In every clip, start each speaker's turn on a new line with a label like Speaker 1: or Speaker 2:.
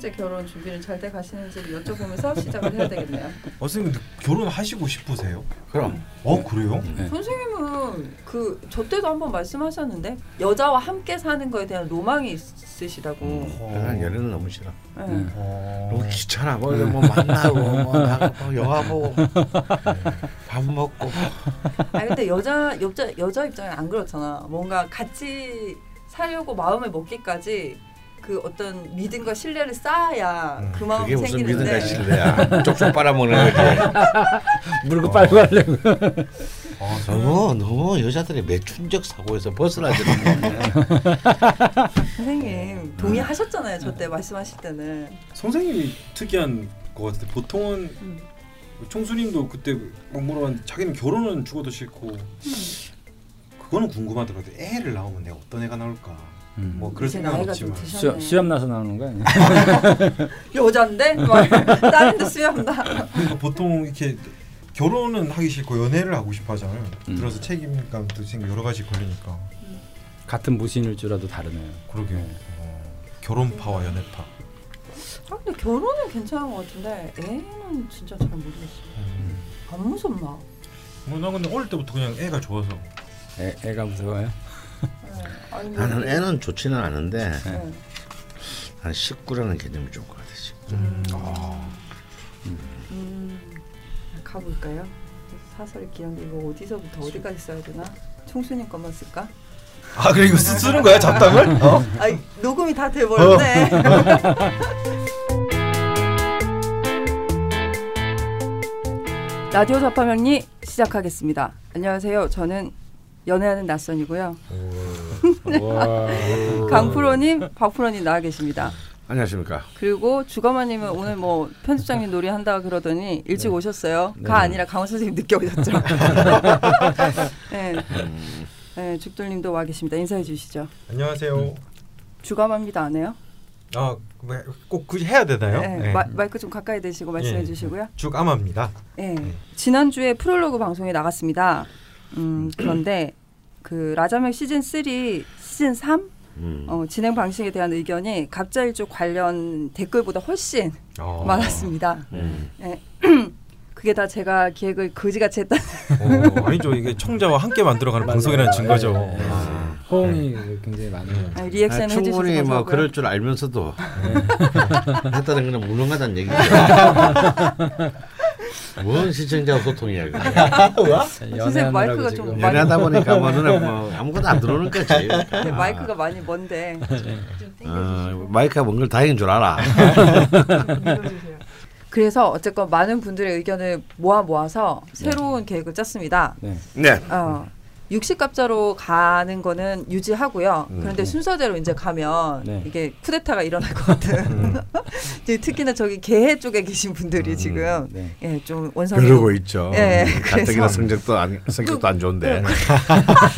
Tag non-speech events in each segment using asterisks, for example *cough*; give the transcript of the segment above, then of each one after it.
Speaker 1: 번째 결혼 준비는 잘 돼 가시는지를 여쭤보면서 시작을 해야 되겠네요. *laughs*
Speaker 2: 어 선생님 근데 결혼하시고 싶으세요?
Speaker 3: 그럼
Speaker 2: 어 그래요?
Speaker 3: 네.
Speaker 1: 선생님은 그 저 때도 한번 말씀하셨는데 여자와 함께 사는 거에 대한 로망이 있으시다고.
Speaker 3: 난 연애는 너무 싫어.
Speaker 1: 네.
Speaker 4: 네.
Speaker 2: 어.
Speaker 3: 너무 귀찮아. 뭐, 뭐 만나고 뭐 나가고 영화 보고 밥 먹고.
Speaker 1: 아 근데 여자 여자 여자 입장에 안 그렇잖아. 뭔가 같이 살려고 마음을 먹기까지 그 어떤 믿음과 신뢰를 쌓아야
Speaker 2: 음,
Speaker 1: 그 마음이
Speaker 3: 그게 무슨
Speaker 1: 생기는데.
Speaker 3: 믿음과 신뢰야. 쪽쪽 빨아먹는 거지. *laughs*
Speaker 4: 물고 빨고 하려고.
Speaker 2: 아,
Speaker 3: 너무 너무 여자들이 매춘적 사고에서 벗어나지는. *laughs*
Speaker 1: 선생님 동의하셨잖아요. 저때 말씀하실 때는.
Speaker 2: 선생님이 특이한 것 같은데 보통은
Speaker 1: 음.
Speaker 2: 총수님도 그때 막 물어봤는데 자기는 결혼은 죽어도 싫고 그거는 궁금하더라고요. 애를 낳으면 내가 어떤 애가 나올까.
Speaker 4: 음.
Speaker 2: 뭐 그럴 생각은 없지만.
Speaker 4: 수염, 수염 나서 나오는 거 아니야? *laughs*
Speaker 1: 여잔데 막 *laughs* 다른데 수염 나.
Speaker 2: 그러니까 보통 이렇게 결혼은 하기 싫고 연애를 하고 싶어 하잖아요.
Speaker 4: 음.
Speaker 2: 들어서 책임감도 생기고 여러 가지 걸리니까.
Speaker 4: 같은 무신일 줄라도 다르네요.
Speaker 2: 그러게요. 어, 결혼파와 연애파.
Speaker 1: 아 근데 결혼은 괜찮은 것 같은데 애는 진짜 잘 모르겠어.
Speaker 2: 음.
Speaker 1: 안 무섭나?
Speaker 2: 뭐나 근데 어릴 때부터 그냥 애가 좋아서.
Speaker 4: 애, 애가 무서워요?
Speaker 1: 뭐,
Speaker 3: 나는 애는 좋지는 않은데
Speaker 1: 네.
Speaker 3: 난 식구라는 개념이 좋은 것 같아. 식구.
Speaker 1: 음.
Speaker 2: 아.
Speaker 1: 음, 가볼까요? 사설 기한데 이거 어디서부터 어디까지 써야 되나? 총수님 것만 쓸까?
Speaker 2: 아 그래 이거 쓰, 쓰는 거야 잡담을? 어?
Speaker 1: 아이 녹음이 다 돼버렸네. *laughs* 라디오 잡화명리 시작하겠습니다. 안녕하세요. 저는 연애하는 낯선이고요.
Speaker 4: 와. *laughs*
Speaker 1: 강프로님, 박프로님 나와 계십니다.
Speaker 3: 안녕하십니까.
Speaker 1: 그리고 주가마님은 오늘 뭐 편집장님 놀이 한다 그러더니 일찍 오셨어요.
Speaker 4: 네.
Speaker 1: 가 아니라 강원 선생님 늦게 오셨죠. *laughs* 네. 네, 죽돌님도 와 계십니다. 인사해 주시죠.
Speaker 2: 안녕하세요.
Speaker 1: 주가마입니다. 안 해요?
Speaker 2: 아 꼭 굳이 해야 되나요?
Speaker 1: 네, 마, 마이크 좀 가까이 대시고 말씀해
Speaker 2: 예.
Speaker 1: 주시고요.
Speaker 2: 죽아마입니다.
Speaker 1: 네. 지난주에 프롤로그 방송에 나갔습니다. 음, 그런데 그 라자맥 시즌 3, 시즌 3
Speaker 3: 음.
Speaker 1: 어, 진행 방식에 대한 의견이 갑자일주 관련 댓글보다 훨씬
Speaker 2: 어.
Speaker 1: 많았습니다.
Speaker 3: 음.
Speaker 1: 네. *clears throat* 그게 다 제가 기획을 거지같이 했다.
Speaker 2: 어, 아니죠 이게 청자와 함께 만들어가는 방송이라는 증거죠.
Speaker 4: 네, 네.
Speaker 3: 아.
Speaker 4: 호응이 굉장히 많아요.
Speaker 1: 아, 리액션 해주셔서
Speaker 3: 충분히 뭐. 그럴 줄 알면서도 *laughs* 했다는 건 무능하다는 얘기죠. *laughs* 뭔 시청자 소통이야. 그게.
Speaker 1: 선생님 마이크가 좀 많이-
Speaker 3: 연애하다 보니까 뭐 눈에 *laughs* 뭐 아무것도 안 들어오는 거지.
Speaker 1: 네, 마이크가 많이 먼데 좀
Speaker 3: 어, 마이크가 먼 걸 다행인 줄 알아. *laughs*
Speaker 1: 그래서 어쨌건 많은 분들의 의견을 모아 모아서 새로운 계획을 짰습니다.
Speaker 4: 네.
Speaker 3: 네.
Speaker 1: 어, 60갑자로 가는 거는 유지하고요.
Speaker 3: 음.
Speaker 1: 그런데 순서대로 이제 가면
Speaker 4: 네.
Speaker 1: 이게 쿠데타가 일어날 것 같은. *laughs* 이제 특히나 저기 개해 쪽에 계신 분들이
Speaker 3: 음.
Speaker 1: 지금
Speaker 4: 네.
Speaker 1: 예, 좀 원성이
Speaker 3: 그러고 있죠.
Speaker 1: 예,
Speaker 3: 가뜩이나 성적도 안 성격도 안 좋은데.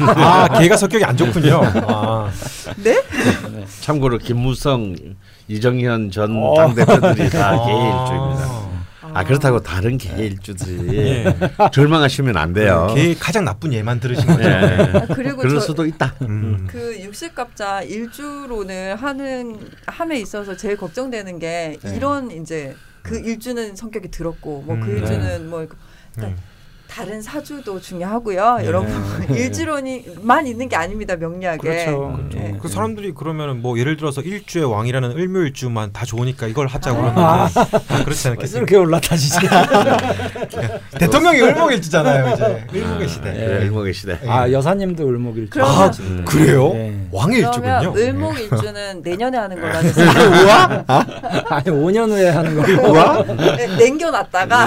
Speaker 2: 아 걔가 성격이 안 좋군요. 아.
Speaker 1: 네?
Speaker 3: 참고로 김무성, 이정현 전
Speaker 2: 어.
Speaker 3: 당 대표들이 다
Speaker 2: 아.
Speaker 3: 개일주입니다 아 그렇다고 다른 개 일주들이
Speaker 2: 예. *laughs*
Speaker 3: 절망하시면 안 돼요.
Speaker 2: 걔 가장 나쁜 예만 들으신 거죠.
Speaker 3: 예.
Speaker 1: 아, 그리고
Speaker 3: 그럴
Speaker 1: 저,
Speaker 3: 수도 있다.
Speaker 2: 음.
Speaker 1: 그 60갑자 일주론을 하는 함에 있어서 제일 걱정되는 게
Speaker 4: 네.
Speaker 1: 이런 이제 그 일주는 성격이 들었고 뭐그
Speaker 2: 음.
Speaker 1: 일주는 뭐 그러니까
Speaker 2: 음.
Speaker 1: 다른 사주도 중요하고요.
Speaker 4: 네.
Speaker 1: 여러분 *laughs* 일주론이만 있는 게 아닙니다. 명리학에.
Speaker 4: 그렇죠.
Speaker 2: 그렇죠.
Speaker 1: 네.
Speaker 2: 그 사람들이 그러면은 뭐 예를 들어서 일주의 왕이라는 을묘일주만 다 좋으니까 이걸 하자고
Speaker 1: 아.
Speaker 2: 그러는데 다 그렇지 않겠습니까?
Speaker 4: 이렇게 올라타시지. *laughs*
Speaker 2: 대통령이 을목일주잖아요 이제 을목의 시대.
Speaker 4: 예.
Speaker 3: 네, 일목의 시대.
Speaker 4: 아 여사님도.
Speaker 1: 그러면-
Speaker 2: 아
Speaker 3: 음.
Speaker 2: 그래요?
Speaker 4: 네.
Speaker 2: 왕의
Speaker 1: 그러면
Speaker 2: 일주군요.
Speaker 1: 을목일주는 내년에 하는 걸로 하겠습니다. *laughs*
Speaker 2: 우와?
Speaker 4: 아니 5년 후에 하는 거고.
Speaker 2: 우와?
Speaker 1: 네, 남겨놨다가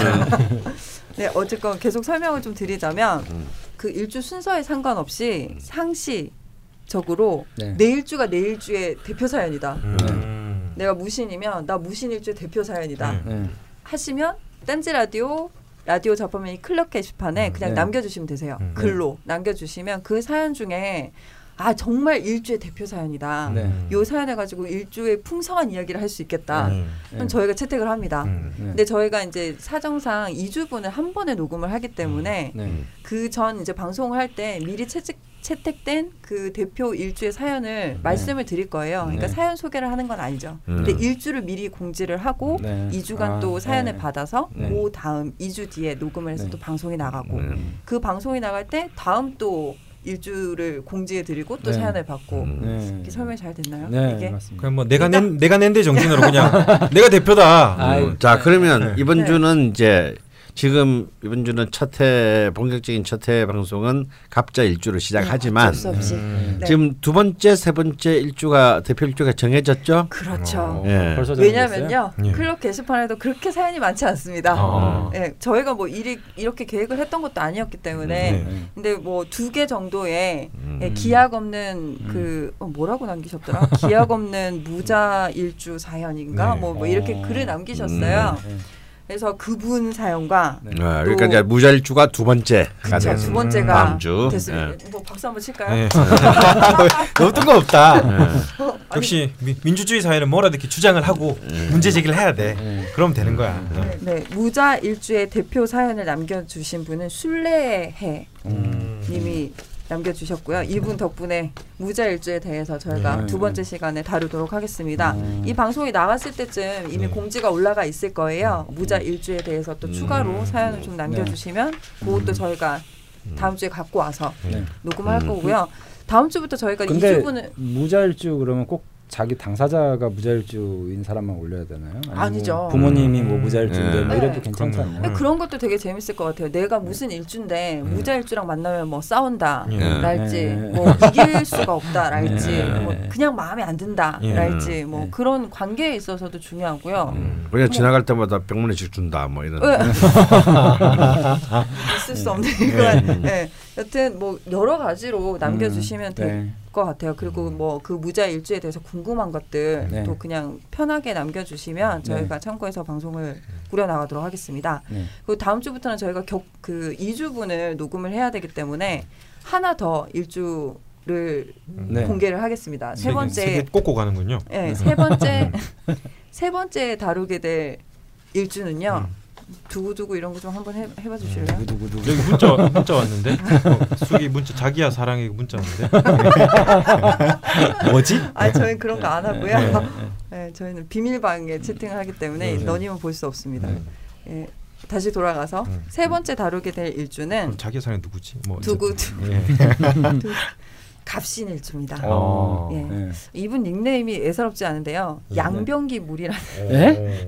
Speaker 1: 네 어쨌건 계속 설명을 좀 드리자면
Speaker 3: 음.
Speaker 1: 그 일주 순서에 상관없이 상시적으로
Speaker 4: 네.
Speaker 1: 내 일주가 내 일주의 대표 사연이다.
Speaker 2: 음.
Speaker 1: 내가 무신이면 나 무신 일주의 대표 사연이다.
Speaker 2: 네.
Speaker 4: 네.
Speaker 1: 하시면 딴지 라디오 라디오 잡화면이 클럽 게시판에
Speaker 2: 음,
Speaker 1: 그냥
Speaker 4: 네.
Speaker 1: 남겨주시면 되세요.
Speaker 2: 음.
Speaker 1: 글로 남겨주시면 그 사연 중에 아 정말 일주의 대표 사연이다.
Speaker 4: 네.
Speaker 1: 요 사연을 가지고 일주의 풍성한 이야기를 할 수 있겠다.
Speaker 3: 음.
Speaker 1: 그럼 저희가 채택을 합니다.
Speaker 3: 음.
Speaker 4: 네.
Speaker 1: 근데 저희가 이제 사정상 2주분을 한 번에 녹음을 하기 때문에
Speaker 4: 네.
Speaker 1: 그전 이제 방송을 할 때 미리 채택 채택된 그 대표 일주의 사연을 말씀을 드릴 거예요. 그러니까
Speaker 4: 네.
Speaker 1: 사연 소개를 하는 건 아니죠.
Speaker 3: 음.
Speaker 1: 근데 일주를 미리 공지를 하고
Speaker 4: 네.
Speaker 1: 2주간
Speaker 4: 아,
Speaker 1: 또 사연을
Speaker 4: 네.
Speaker 1: 받아서
Speaker 4: 네.
Speaker 1: 그 다음 2주 뒤에 녹음을 해서
Speaker 4: 네.
Speaker 1: 또 방송이 나가고
Speaker 3: 음.
Speaker 1: 그 방송이 나갈 때 다음 또 일주를 공지해 드리고 또
Speaker 4: 네.
Speaker 1: 사연을 받고
Speaker 3: 음.
Speaker 4: 네.
Speaker 1: 이렇게 설명이 잘 됐나요?
Speaker 4: 네,
Speaker 1: 이게
Speaker 4: 맞습니다.
Speaker 2: 그냥 뭐 내가 낸 내가 낸데 정신으로 그냥 *laughs* 내가 대표다.
Speaker 4: 아이,
Speaker 3: 음, 자 그러면
Speaker 2: 네.
Speaker 3: 이번
Speaker 1: 네.
Speaker 3: 주는 이제 지금 이번 주는 첫회 본격적인 첫회 방송은 갑자 시작하지만
Speaker 1: 어쩔 수 없이
Speaker 2: 음.
Speaker 1: 네.
Speaker 3: 지금 두 번째 세 번째 일주가 대표 일주가 정해졌죠?
Speaker 1: 그렇죠.
Speaker 2: 어.
Speaker 3: 예.
Speaker 1: 왜냐면요
Speaker 2: 예.
Speaker 1: 클럽 게시판에도 그렇게 사연이 많지 않습니다.
Speaker 2: 어.
Speaker 1: 예, 저희가 뭐 일이 이렇게 계획을 했던 것도 아니었기 때문에
Speaker 2: 네.
Speaker 4: 네.
Speaker 1: 근데 뭐 두 개 정도의
Speaker 3: 음.
Speaker 1: 예, 기약 없는 그 어, 뭐라고 남기셨더라? 기약 없는 무자 일주 사연인가
Speaker 2: 네.
Speaker 1: 뭐, 뭐 이렇게
Speaker 4: 어.
Speaker 1: 글을 남기셨어요.
Speaker 4: 네.
Speaker 1: 그래서 그분 사연과
Speaker 4: 네.
Speaker 3: 아,
Speaker 1: 또-
Speaker 3: 그러니까 이제 무자일주가 두 번째가
Speaker 1: 그쵸, 두 번째가
Speaker 3: 다음 주.
Speaker 1: 됐습니다.
Speaker 3: 예.
Speaker 1: 뭐 박수 한번 칠까요?
Speaker 2: 네. *laughs* 너무 뜬금없다.
Speaker 1: 아니,
Speaker 2: 역시 미- 민주주의 사회는 뭐라도 이렇게 주장을 하고 문제 제기를 해야 돼.
Speaker 4: 네.
Speaker 2: 그럼 되는 거야.
Speaker 1: 네, 네, 무자 일주의 대표 사연을 남겨주신 분은 술래해
Speaker 2: 음.
Speaker 1: 님이 남겨주셨고요. 이분 덕분에 무자 일주에 대해서 저희가
Speaker 4: 네.
Speaker 1: 두 번째 시간에 다루도록 하겠습니다.
Speaker 4: 음.
Speaker 1: 이 방송이 나갔을 때쯤 이미
Speaker 2: 네.
Speaker 1: 공지가 올라가 있을 거예요. 무자 일주에 대해서 또 추가로 사연을 좀 남겨주시면 그것도 저희가 다음 주에 갖고 와서
Speaker 4: 네.
Speaker 1: 녹음할
Speaker 3: 음.
Speaker 1: 거고요. 다음 주부터 저희가
Speaker 4: 근데
Speaker 1: 2주분을
Speaker 4: 무자일주 그러면 꼭 자기 당사자가 무자일주인 사람만 올려야 되나요?
Speaker 1: 아니죠.
Speaker 4: 부모님이 뭐 무자일주인데
Speaker 3: 네.
Speaker 4: 뭐 이래도
Speaker 1: 네.
Speaker 4: 괜찮지 않나요?
Speaker 1: 근데 그런 것도 되게 재밌을 것 같아요. 내가 무슨 일주인데 무자 일주랑 만나면 뭐 싸운다.
Speaker 2: 예.
Speaker 1: 랄지
Speaker 4: 네.
Speaker 1: 뭐 이길 수가 없다 랄지
Speaker 4: 네.
Speaker 1: 뭐 그냥 마음에 안 든다
Speaker 2: 예.
Speaker 1: 랄지 뭐
Speaker 4: 네.
Speaker 1: 그런 관계에 있어서도 중요하고요
Speaker 3: 음. 그냥 지나갈 때마다 백문이씩 준다 뭐 이런.
Speaker 1: 네. *laughs* 있을 수 없는 *laughs* 이건 네. 여튼 뭐 여러 가지로 남겨주시면 될
Speaker 4: 네.
Speaker 1: 것 같아요 그리고 뭐그 무자 일주에 대해서 궁금한 것들
Speaker 4: 네.
Speaker 1: 또 그냥 편하게 남겨주시면 저희가 참고해서 방송을 꾸려 나가도록 하겠습니다
Speaker 4: 네.
Speaker 1: 그리고 다음 주부터는 저희가 격, 그 2주분을 녹음을 해야 되기 때문에 하나 더 일주를
Speaker 4: 네.
Speaker 1: 공개를 하겠습니다. 세 번째,
Speaker 2: 꽂고 가는군요.
Speaker 1: 예, 세 번째, *laughs* 세 번째 다루게 될 일주는요. 두고두고 이런 거 좀 한번 해, 해봐 주실래요?
Speaker 4: 누구누구
Speaker 2: 여기 문자 문자 왔는데 *laughs* 어, 수기 문자 자기야 사랑해 문자 왔는데 *laughs* 뭐지?
Speaker 1: 아, 저희는 그런 거 안 하고요.
Speaker 2: 네.
Speaker 1: 예, 저희는 비밀방에 채팅을 하기 때문에
Speaker 2: 네.
Speaker 1: 너님은 볼 수 없습니다.
Speaker 2: 네.
Speaker 1: 예, 다시 돌아가서
Speaker 2: 음.
Speaker 1: 세 번째 다루게 될 일주는
Speaker 2: 그럼 자기야 사랑해 누구지? 뭐
Speaker 1: 두고.
Speaker 2: 예. *laughs*
Speaker 1: 갑신 일 주입니다.
Speaker 2: 어.
Speaker 1: 예.
Speaker 4: 네.
Speaker 1: 이분 닉네임이 애사롭지 않은데요.
Speaker 2: 네.
Speaker 1: 양병기 물이라는
Speaker 4: 예?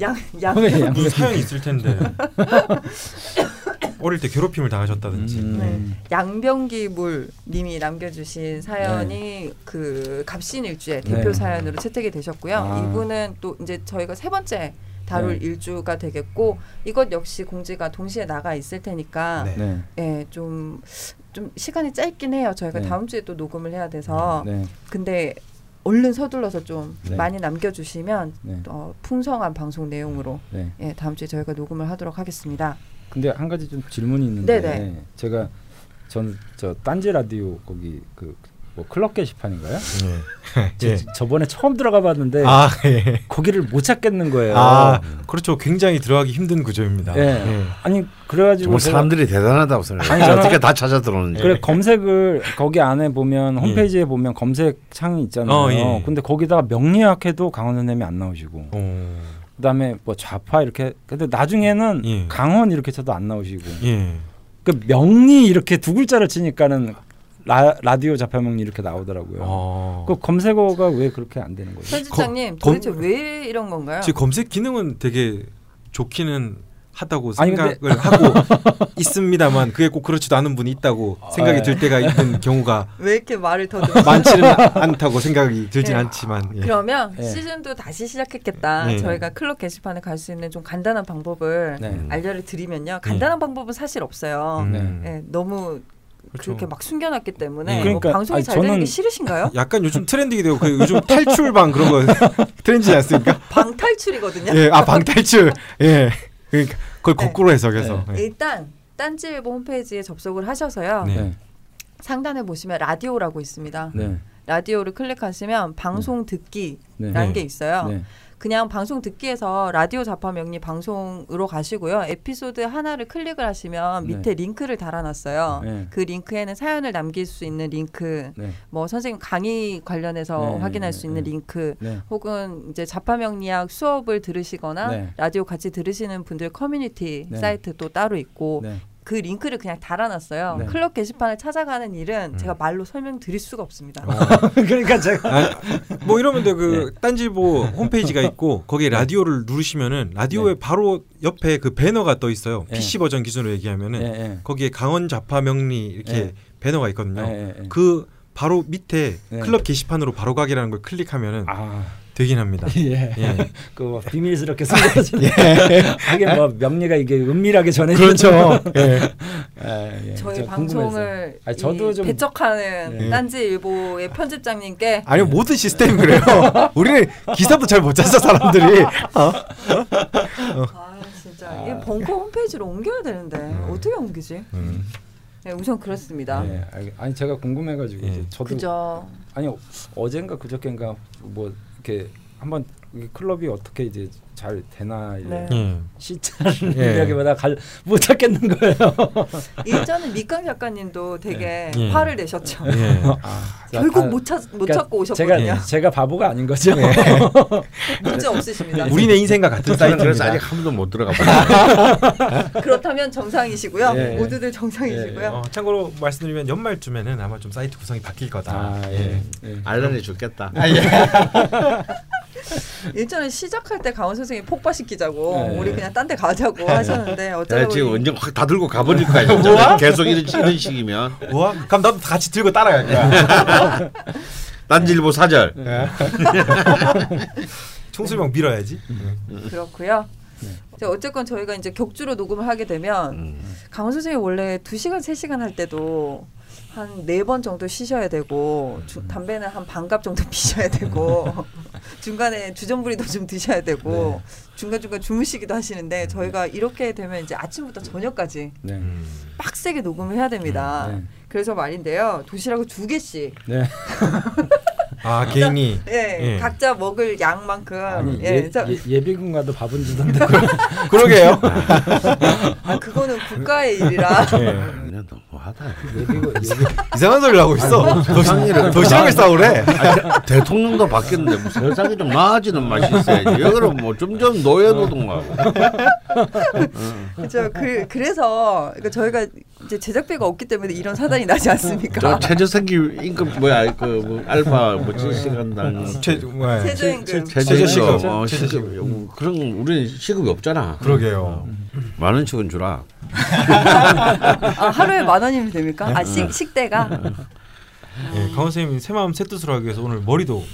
Speaker 1: 양, 양,
Speaker 4: 왜 양-
Speaker 2: 무슨 사연이 있을 텐데 *laughs* 어릴 때 괴롭힘을 당하셨다든지
Speaker 4: 음.
Speaker 1: 네. 양병기 물 님이 남겨주신 사연이 그 갑신일주의 대표
Speaker 4: 네.
Speaker 1: 사연으로 채택이 되셨고요.
Speaker 4: 아.
Speaker 1: 이분은 또 이제 저희가 세 번째 다룰
Speaker 4: 네.
Speaker 1: 일주가 되겠고 이것 역시 공지가 동시에 나가 있을 테니까
Speaker 2: 네.
Speaker 4: 네.
Speaker 1: 예, 좀, 좀 시간이 짧긴 해요. 저희가
Speaker 4: 네.
Speaker 1: 다음 주에 또 녹음을 해야 돼서
Speaker 4: 네.
Speaker 1: 근데 얼른 서둘러서 좀
Speaker 4: 네.
Speaker 1: 많이 남겨주시면
Speaker 4: 네.
Speaker 1: 어, 풍성한 방송 내용으로
Speaker 4: 네.
Speaker 1: 예, 다음 주에 저희가 녹음을 하도록 하겠습니다.
Speaker 4: 근데 한 가지 좀 질문이 있는데
Speaker 1: 네네.
Speaker 4: 제가 전 저 딴지 라디오 거기 그 뭐 클럽 게시판인가요?
Speaker 2: 예. *laughs* 예.
Speaker 4: 저, 저번에 처음 들어가 봤는데
Speaker 2: 아, 예.
Speaker 4: 거기를 못 찾겠는 거예요.
Speaker 2: 아, 그렇죠. 굉장히 들어가기 힘든 구조입니다.
Speaker 4: 예.
Speaker 2: 예.
Speaker 4: 아니 그래가지고
Speaker 3: 사람들이 대단하다고 생각해요.
Speaker 4: 아니,
Speaker 3: 어떻게 다 찾아 들어오는지.
Speaker 4: 그래 검색을 거기 안에 보면 홈페이지에 보면 검색 창이 있잖아요.
Speaker 2: 어, 예.
Speaker 4: 근데 거기다가 명리학해도 강원 선생님이 안 나오시고
Speaker 2: 어.
Speaker 4: 그다음에 뭐 좌파 이렇게 근데 나중에는
Speaker 2: 예.
Speaker 4: 강원 이렇게 쳐도 안 나오시고
Speaker 2: 예.
Speaker 4: 그 명리 이렇게 두 글자를 치니까는 라, 라디오 좌파 명리 이렇게 나오더라고요.
Speaker 2: 어.
Speaker 4: 그 검색어가 왜 그렇게 안 되는 거예요?
Speaker 1: 편집장님
Speaker 2: 검-
Speaker 1: 도대체 왜 이런 건가요?
Speaker 2: 제 검색 기능은 되게 좋기는 하다고
Speaker 4: 아니,
Speaker 2: 생각을
Speaker 4: 근데- *laughs*
Speaker 2: 하고 있습니다만 그게 꼭 그렇지도 않은 분이 있다고 생각이
Speaker 4: 아,
Speaker 2: 들 때가 있는 경우가 *laughs*
Speaker 1: 왜 이렇게 말을 더듬? *laughs*
Speaker 2: 많지는 않다고 생각이 들진
Speaker 1: 네.
Speaker 2: 않지만 예.
Speaker 1: 그러면
Speaker 4: 예.
Speaker 1: 시즌도 다시 시작했겠다.
Speaker 2: 예.
Speaker 1: 저희가 클럽 게시판에 갈 수 있는 좀 간단한 방법을
Speaker 4: 네.
Speaker 1: 알려를 드리면요. 간단한 방법은 사실 없어요.
Speaker 2: 음.
Speaker 1: 예, 너무
Speaker 2: 그렇죠.
Speaker 1: 그렇게 막 숨겨놨기 때문에
Speaker 2: 예.
Speaker 1: 뭐
Speaker 4: 그러니까,
Speaker 1: 방송이
Speaker 4: 아니,
Speaker 1: 잘 되는 게 싫으신가요?
Speaker 2: 약간 요즘 트렌드가 되고 그 요즘 탈출방 그런 거 *laughs* 트렌드지 않습니까? *laughs*
Speaker 1: 방탈출이거든요.
Speaker 2: 예, 아 방탈출. 예. 그러니까 그걸
Speaker 1: 네.
Speaker 2: 거꾸로 해석해서. 예.
Speaker 1: 일단 딴지일보 홈페이지에 접속을 하셔서요.
Speaker 2: 네.
Speaker 4: 네.
Speaker 1: 상단에 보시면 라디오라고 있습니다.
Speaker 4: 네.
Speaker 1: 라디오를 클릭하시면 방송 듣기라는
Speaker 4: 네.
Speaker 1: 게 있어요.
Speaker 4: 네.
Speaker 1: 그냥 방송 듣기에서 라디오 좌파 명리 방송으로 가시고요. 에피소드 하나를 클릭을 하시면
Speaker 4: 네.
Speaker 1: 밑에 링크를 달아놨어요.
Speaker 4: 네.
Speaker 1: 그 링크에는 사연을 남길 수 있는 링크,
Speaker 4: 네.
Speaker 1: 뭐 선생님 강의 관련해서
Speaker 4: 네,
Speaker 1: 확인할
Speaker 4: 네,
Speaker 1: 수 있는
Speaker 4: 네.
Speaker 1: 링크,
Speaker 4: 네.
Speaker 1: 혹은 이제 좌파 명리학 수업을 들으시거나
Speaker 4: 네.
Speaker 1: 라디오 같이 들으시는 분들 커뮤니티
Speaker 4: 네.
Speaker 1: 사이트 또 따로 있고
Speaker 4: 네.
Speaker 1: 그 링크를 그냥 달아놨어요.
Speaker 4: 네.
Speaker 1: 클럽 게시판을 찾아가는 일은
Speaker 2: 음.
Speaker 1: 제가 말로 설명드릴 수가 없습니다. *laughs*
Speaker 4: 그러니까 제가
Speaker 2: 아, 뭐 이러면 돼그 딴지보 홈페이지가 있고 거기에 라디오를 누르시면은 라디오에 바로 옆에 그 배너가 떠 있어요.
Speaker 4: 네.
Speaker 2: PC 버전 기준으로 얘기하면은
Speaker 4: 예, 예.
Speaker 2: 거기에 강원 자파 명리 이렇게
Speaker 4: 네.
Speaker 2: 배너가 있거든요. 그 바로 밑에
Speaker 4: 네.
Speaker 2: 클럽 게시판으로 바로 가기라는 걸 클릭하면
Speaker 4: 아,
Speaker 2: 되긴 합니다. *laughs*
Speaker 4: 예.
Speaker 2: 예.
Speaker 4: 그뭐 비밀스럽게 숨겨진. *laughs* *laughs* 하긴 뭐 명리가 이게 은밀하게 전해지.
Speaker 2: 그렇죠. 예.
Speaker 4: 예, 예.
Speaker 1: 저희
Speaker 4: 저
Speaker 1: 방송을
Speaker 4: 아니, 저도
Speaker 1: 이
Speaker 4: 좀-
Speaker 1: 배척하는
Speaker 2: 네.
Speaker 1: 딴지일보의 편집장님께
Speaker 2: 아니 모든 시스템이 그래요. 우리는 기사도 잘 못 찾아 사람들이. 어?
Speaker 1: 아 진짜 이 벙커 홈페이지로 옮겨야 되는데 어떻게 옮기지?
Speaker 2: 음.
Speaker 1: 네, 우선 그렇습니다.
Speaker 4: 예, 알- 아니 제가 궁금해가지고
Speaker 2: 예.
Speaker 4: 이제 저도
Speaker 1: 그죠.
Speaker 4: 아니 어젠가 그저께인가 뭐 이렇게 한번 이 클럽이 어떻게 이제 잘 되나 이제
Speaker 1: 네.
Speaker 2: 예.
Speaker 4: 시차를
Speaker 2: 예.
Speaker 4: 이야기보다 갈, 못 찾겠는 거예요. *laughs*
Speaker 1: 일전에 밑강 작가님도 되게
Speaker 2: 예.
Speaker 1: 화를 내셨죠.
Speaker 2: 예.
Speaker 4: 아, *laughs*
Speaker 1: 결국
Speaker 4: 다-
Speaker 1: 못, 찾, 못
Speaker 4: 그러니까
Speaker 1: 찾고 오셨거든요.
Speaker 4: 제가 제가 바보가 아닌 거죠. *laughs*
Speaker 1: 문제 없으십니다.
Speaker 2: 우리네 인생과 같은 사이트입니다.
Speaker 3: 아직 한 번도 못 들어가 봤어요.
Speaker 1: 그렇다면 정상이시고요.
Speaker 4: 예, 예.
Speaker 1: 모두들 정상이시고요.
Speaker 2: 어, 참고로 말씀드리면 연말쯤에는 아마 좀 사이트 구성이 바뀔 거다.
Speaker 4: 아, 예. 예.
Speaker 3: 알려내 줄겠다. *laughs*
Speaker 1: 일전에 시작할 때 강원 선생님이 폭파시키자고
Speaker 4: 예.
Speaker 1: 우리 그냥 딴 데 가자고 하셨는데
Speaker 3: 내가
Speaker 1: 어쩌다
Speaker 3: 지금 언제 확다 들고 가버릴 거야. 계속 이런, 이런 식이면
Speaker 2: 우와? 그럼 나도 같이 들고 따라갈 거야. *laughs*
Speaker 3: 딴질보 사절. *laughs*
Speaker 2: 총수명 밀어야지.
Speaker 1: 그렇고요.
Speaker 4: 네.
Speaker 1: 자, 어쨌건 저희가 이제 격주로 녹음을 하게 되면
Speaker 3: 음.
Speaker 1: 강원 선생님 원래 2시간 3시간 할 때도 한 네 번 정도 쉬셔야 되고 주, 담배는 한 반갑 정도 *laughs* 피셔야 되고 *laughs* 중간에 주전부리도 좀 드셔야 되고 중간 중간 주무시기도 하시는데 저희가 이렇게 되면 이제 아침부터 저녁까지
Speaker 4: 네.
Speaker 2: 음.
Speaker 1: 빡세게 녹음을 해야 됩니다.
Speaker 4: 네.
Speaker 1: 그래서 말인데요. 도시락을 두 개씩
Speaker 4: 네. *laughs*
Speaker 2: 아 개인이
Speaker 1: 예,
Speaker 2: 예.
Speaker 1: 각자 먹을 양만큼
Speaker 4: 아니
Speaker 1: 예,
Speaker 4: 예,
Speaker 1: 저-
Speaker 4: 예, 예비군과도 밥은 주던데.
Speaker 2: 그러 게요.
Speaker 1: 아 그거는 국가의 일이라
Speaker 3: 그냥 너무하다.
Speaker 4: 예비군 예비
Speaker 2: 이상한 소리를 하고 있어.
Speaker 3: 세상이를
Speaker 2: 도시락을 싸우래.
Speaker 3: 아, 대, 대통령도 바뀌었는데 뭐 세상이 좀 나아지는 맛이 있어야지. 여기는 뭐 점점 노예 노동하고.
Speaker 1: 그렇죠. 그, 그래서 그러니까 저희가 이제 제작비가 없기 때문에 이런 사단이 나지 않습니까?
Speaker 3: 저 최저생기 임금 뭐야 그 뭐 알파 뭐7시간당
Speaker 2: 최, 뭐야.
Speaker 1: 최저임금.
Speaker 3: 최저시급
Speaker 2: 최저시급.
Speaker 3: 어, 시급 어, 그런 우리는 시급이 없잖아.
Speaker 2: 그러게요.
Speaker 3: 만 원씩은 주라.
Speaker 1: 아, 하루에 만 원이면 됩니까? 아 식, 식대가
Speaker 2: 예, 강원 선생님이 새 마음 새 뜻으로 하기 위해서 오늘 머리도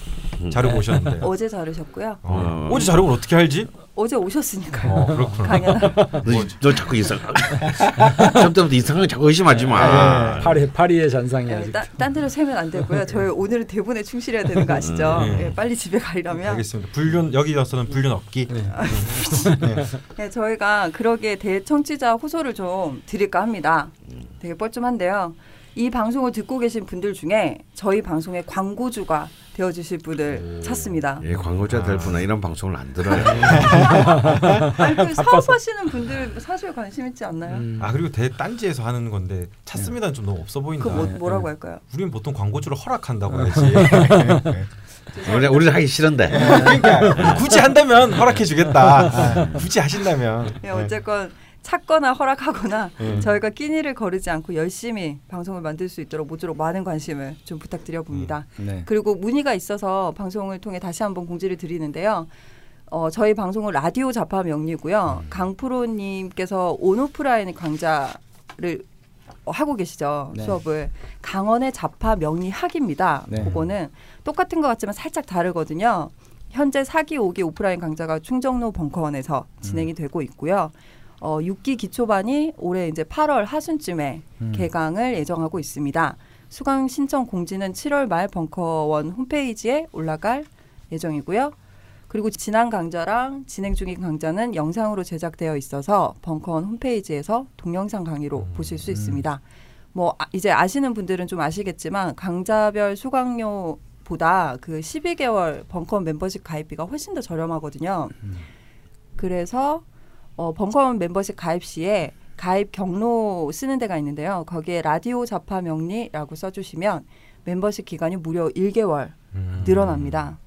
Speaker 2: 자르고 오셨는데.
Speaker 1: 어제 자르셨고요.
Speaker 2: 어. 어제 자르고 어떻게 알지?
Speaker 1: 어제 오셨으니까요.
Speaker 2: 어, 그렇구나.
Speaker 1: 강연. *laughs*
Speaker 3: 너, 너 자꾸 이상. 좀 때부터 이상하게 자꾸 의심하지 마.
Speaker 4: 파리 파리의 잔상이
Speaker 1: 네,
Speaker 4: 아직.
Speaker 1: 딴, 딴 데로 세면 안 되고요. 저희 오늘은 대본에 충실해야 되는 거 아시죠?
Speaker 2: 음.
Speaker 1: 예, 빨리 집에 가려면.
Speaker 2: 알겠습니다. 불륜 여기서는 불륜 없기.
Speaker 1: 네, *laughs* 저희가 그러기에 대 청취자 호소를 좀 드릴까 합니다. 되게 뻘쭘한데요. 이 방송을 듣고 계신 분들 중에 저희 방송의 광고주가 되어주실 분을 찾습니다.
Speaker 3: 예, 광고자 될 분은 이런 방송을 안 들어요. *laughs*
Speaker 1: 아니, 그 사업하시는 분들 사실 관심 있지 않나요?
Speaker 4: 음.
Speaker 2: 아 그리고 대딴지에서 하는 건데 찾습니다는 좀 너무 없어 보인다.
Speaker 1: 그 뭐,
Speaker 4: 네,
Speaker 1: 뭐라고
Speaker 4: 네.
Speaker 1: 할까요? *laughs*
Speaker 2: 우리는 보통 광고주를 허락한다고 하지.
Speaker 3: 우리 우리는 하기 싫은데.
Speaker 2: 그러니까 굳이 한다면 허락해 주겠다. 아, 굳이 하신다면.
Speaker 1: 네, 어쨌건 찾거나 허락하거나
Speaker 2: 네.
Speaker 1: 저희가 끼니를 거르지 않고 열심히 방송을 만들 수 있도록 모쪼록 많은 관심을 좀 부탁드려 봅니다.
Speaker 4: 네.
Speaker 1: 그리고 문의가 있어서 방송을 통해 다시 한번 공지를 드리는데요. 어, 저희 방송은 라디오 자파 명리고요. 강프로님께서 온오프라인 강좌를 어, 하고 계시죠
Speaker 4: 네.
Speaker 1: 수업을 강원의 자파 명리학입니다.
Speaker 4: 네.
Speaker 1: 그거는 똑같은 것 같지만 살짝 다르거든요. 현재 4기, 5기 오프라인 강좌가 충정로 벙커원에서 진행이 되고 있고요. 어, 6기 기초반이 올해 이제 8월 하순쯤에
Speaker 4: 음.
Speaker 1: 개강을 예정하고 있습니다. 수강 신청 공지는 7월 말 벙커원 홈페이지에 올라갈 예정이고요. 그리고 지난 강좌랑 진행 중인 강좌는 영상으로 제작되어 있어서 벙커원 홈페이지에서 동영상 강의로 보실 수 있습니다. 뭐 아, 이제 아시는 분들은 좀 아시겠지만 강자별 수강료 보다 그 12개월 벙커원 멤버십 가입비가 훨씬 더 저렴하거든요. 그래서 어, 벙커원 멤버십 가입 시에 가입 경로 쓰는 데가 있는데요. 거기에 라디오 자파 명리라고 써주시면 멤버십 기간이 무려 1개월
Speaker 2: 음.
Speaker 1: 늘어납니다.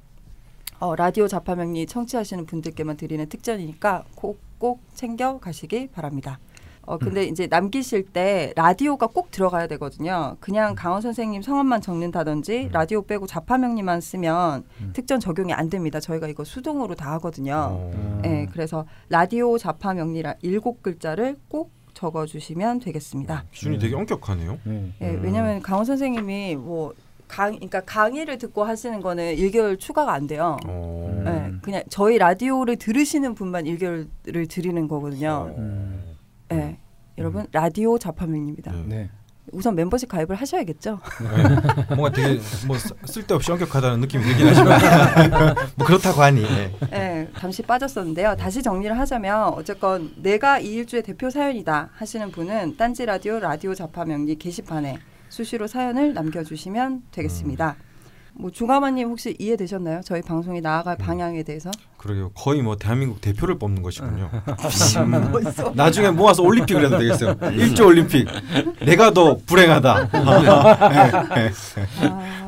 Speaker 1: 어, 라디오 자파 명리 청취하시는 분들께만 드리는 특전이니까 꼭, 꼭 챙겨 가시기 바랍니다. 어, 근데 이제 남기실 때 라디오가 꼭 들어가야 되거든요. 그냥 강원 선생님 성함만 적는다든지 라디오 빼고 자파 명리만 쓰면 특전 적용이 안 됩니다. 저희가 이거 수동으로 다 하거든요.
Speaker 2: 어.
Speaker 1: 네, 그래서 라디오 자파 명리라 일곱 글자를 꼭 적어주시면 되겠습니다.
Speaker 2: 기준이 되게 엄격하네요.
Speaker 4: 네.
Speaker 1: 예,
Speaker 2: 음.
Speaker 1: 왜냐하면 강원 선생님이 뭐 강, 그러니까 강의를 듣고 하시는 거는 1개월 추가가 안 돼요.
Speaker 2: 어.
Speaker 1: 예, 그냥 저희 라디오를 들으시는 분만 1개월을 드리는 거거든요.
Speaker 4: 음.
Speaker 1: 예, 여러분 라디오 자파명입니다.
Speaker 2: 네.
Speaker 4: 네.
Speaker 1: 우선 멤버십 가입을 하셔야겠죠.
Speaker 2: 네. 뭔가 되게 뭐 쓰- 쓸데없이 엄격하다는 느낌이 들긴 하지만 *laughs* 뭐 그렇다고 하니. 네.
Speaker 1: 예, 잠시 빠졌었는데요. 다시 정리를 하자면 어쨌건 내가 이 일주의 대표 사연이다 하시는 분은 딴지 라디오 라디오 자파명리 게시판에 수시로 사연을 남겨주시면 되겠습니다. 뭐 중가마님 혹시 이해되셨나요? 저희 방송이 나아갈 방향에 대해서?
Speaker 2: 그러게요. 거의 뭐 대한민국 대표를 뽑는 것이군요. 음. 나중에 모아서 올림픽을 해도 되겠어요. 일조 올림픽. 내가 더 불행하다.
Speaker 1: 아, *laughs*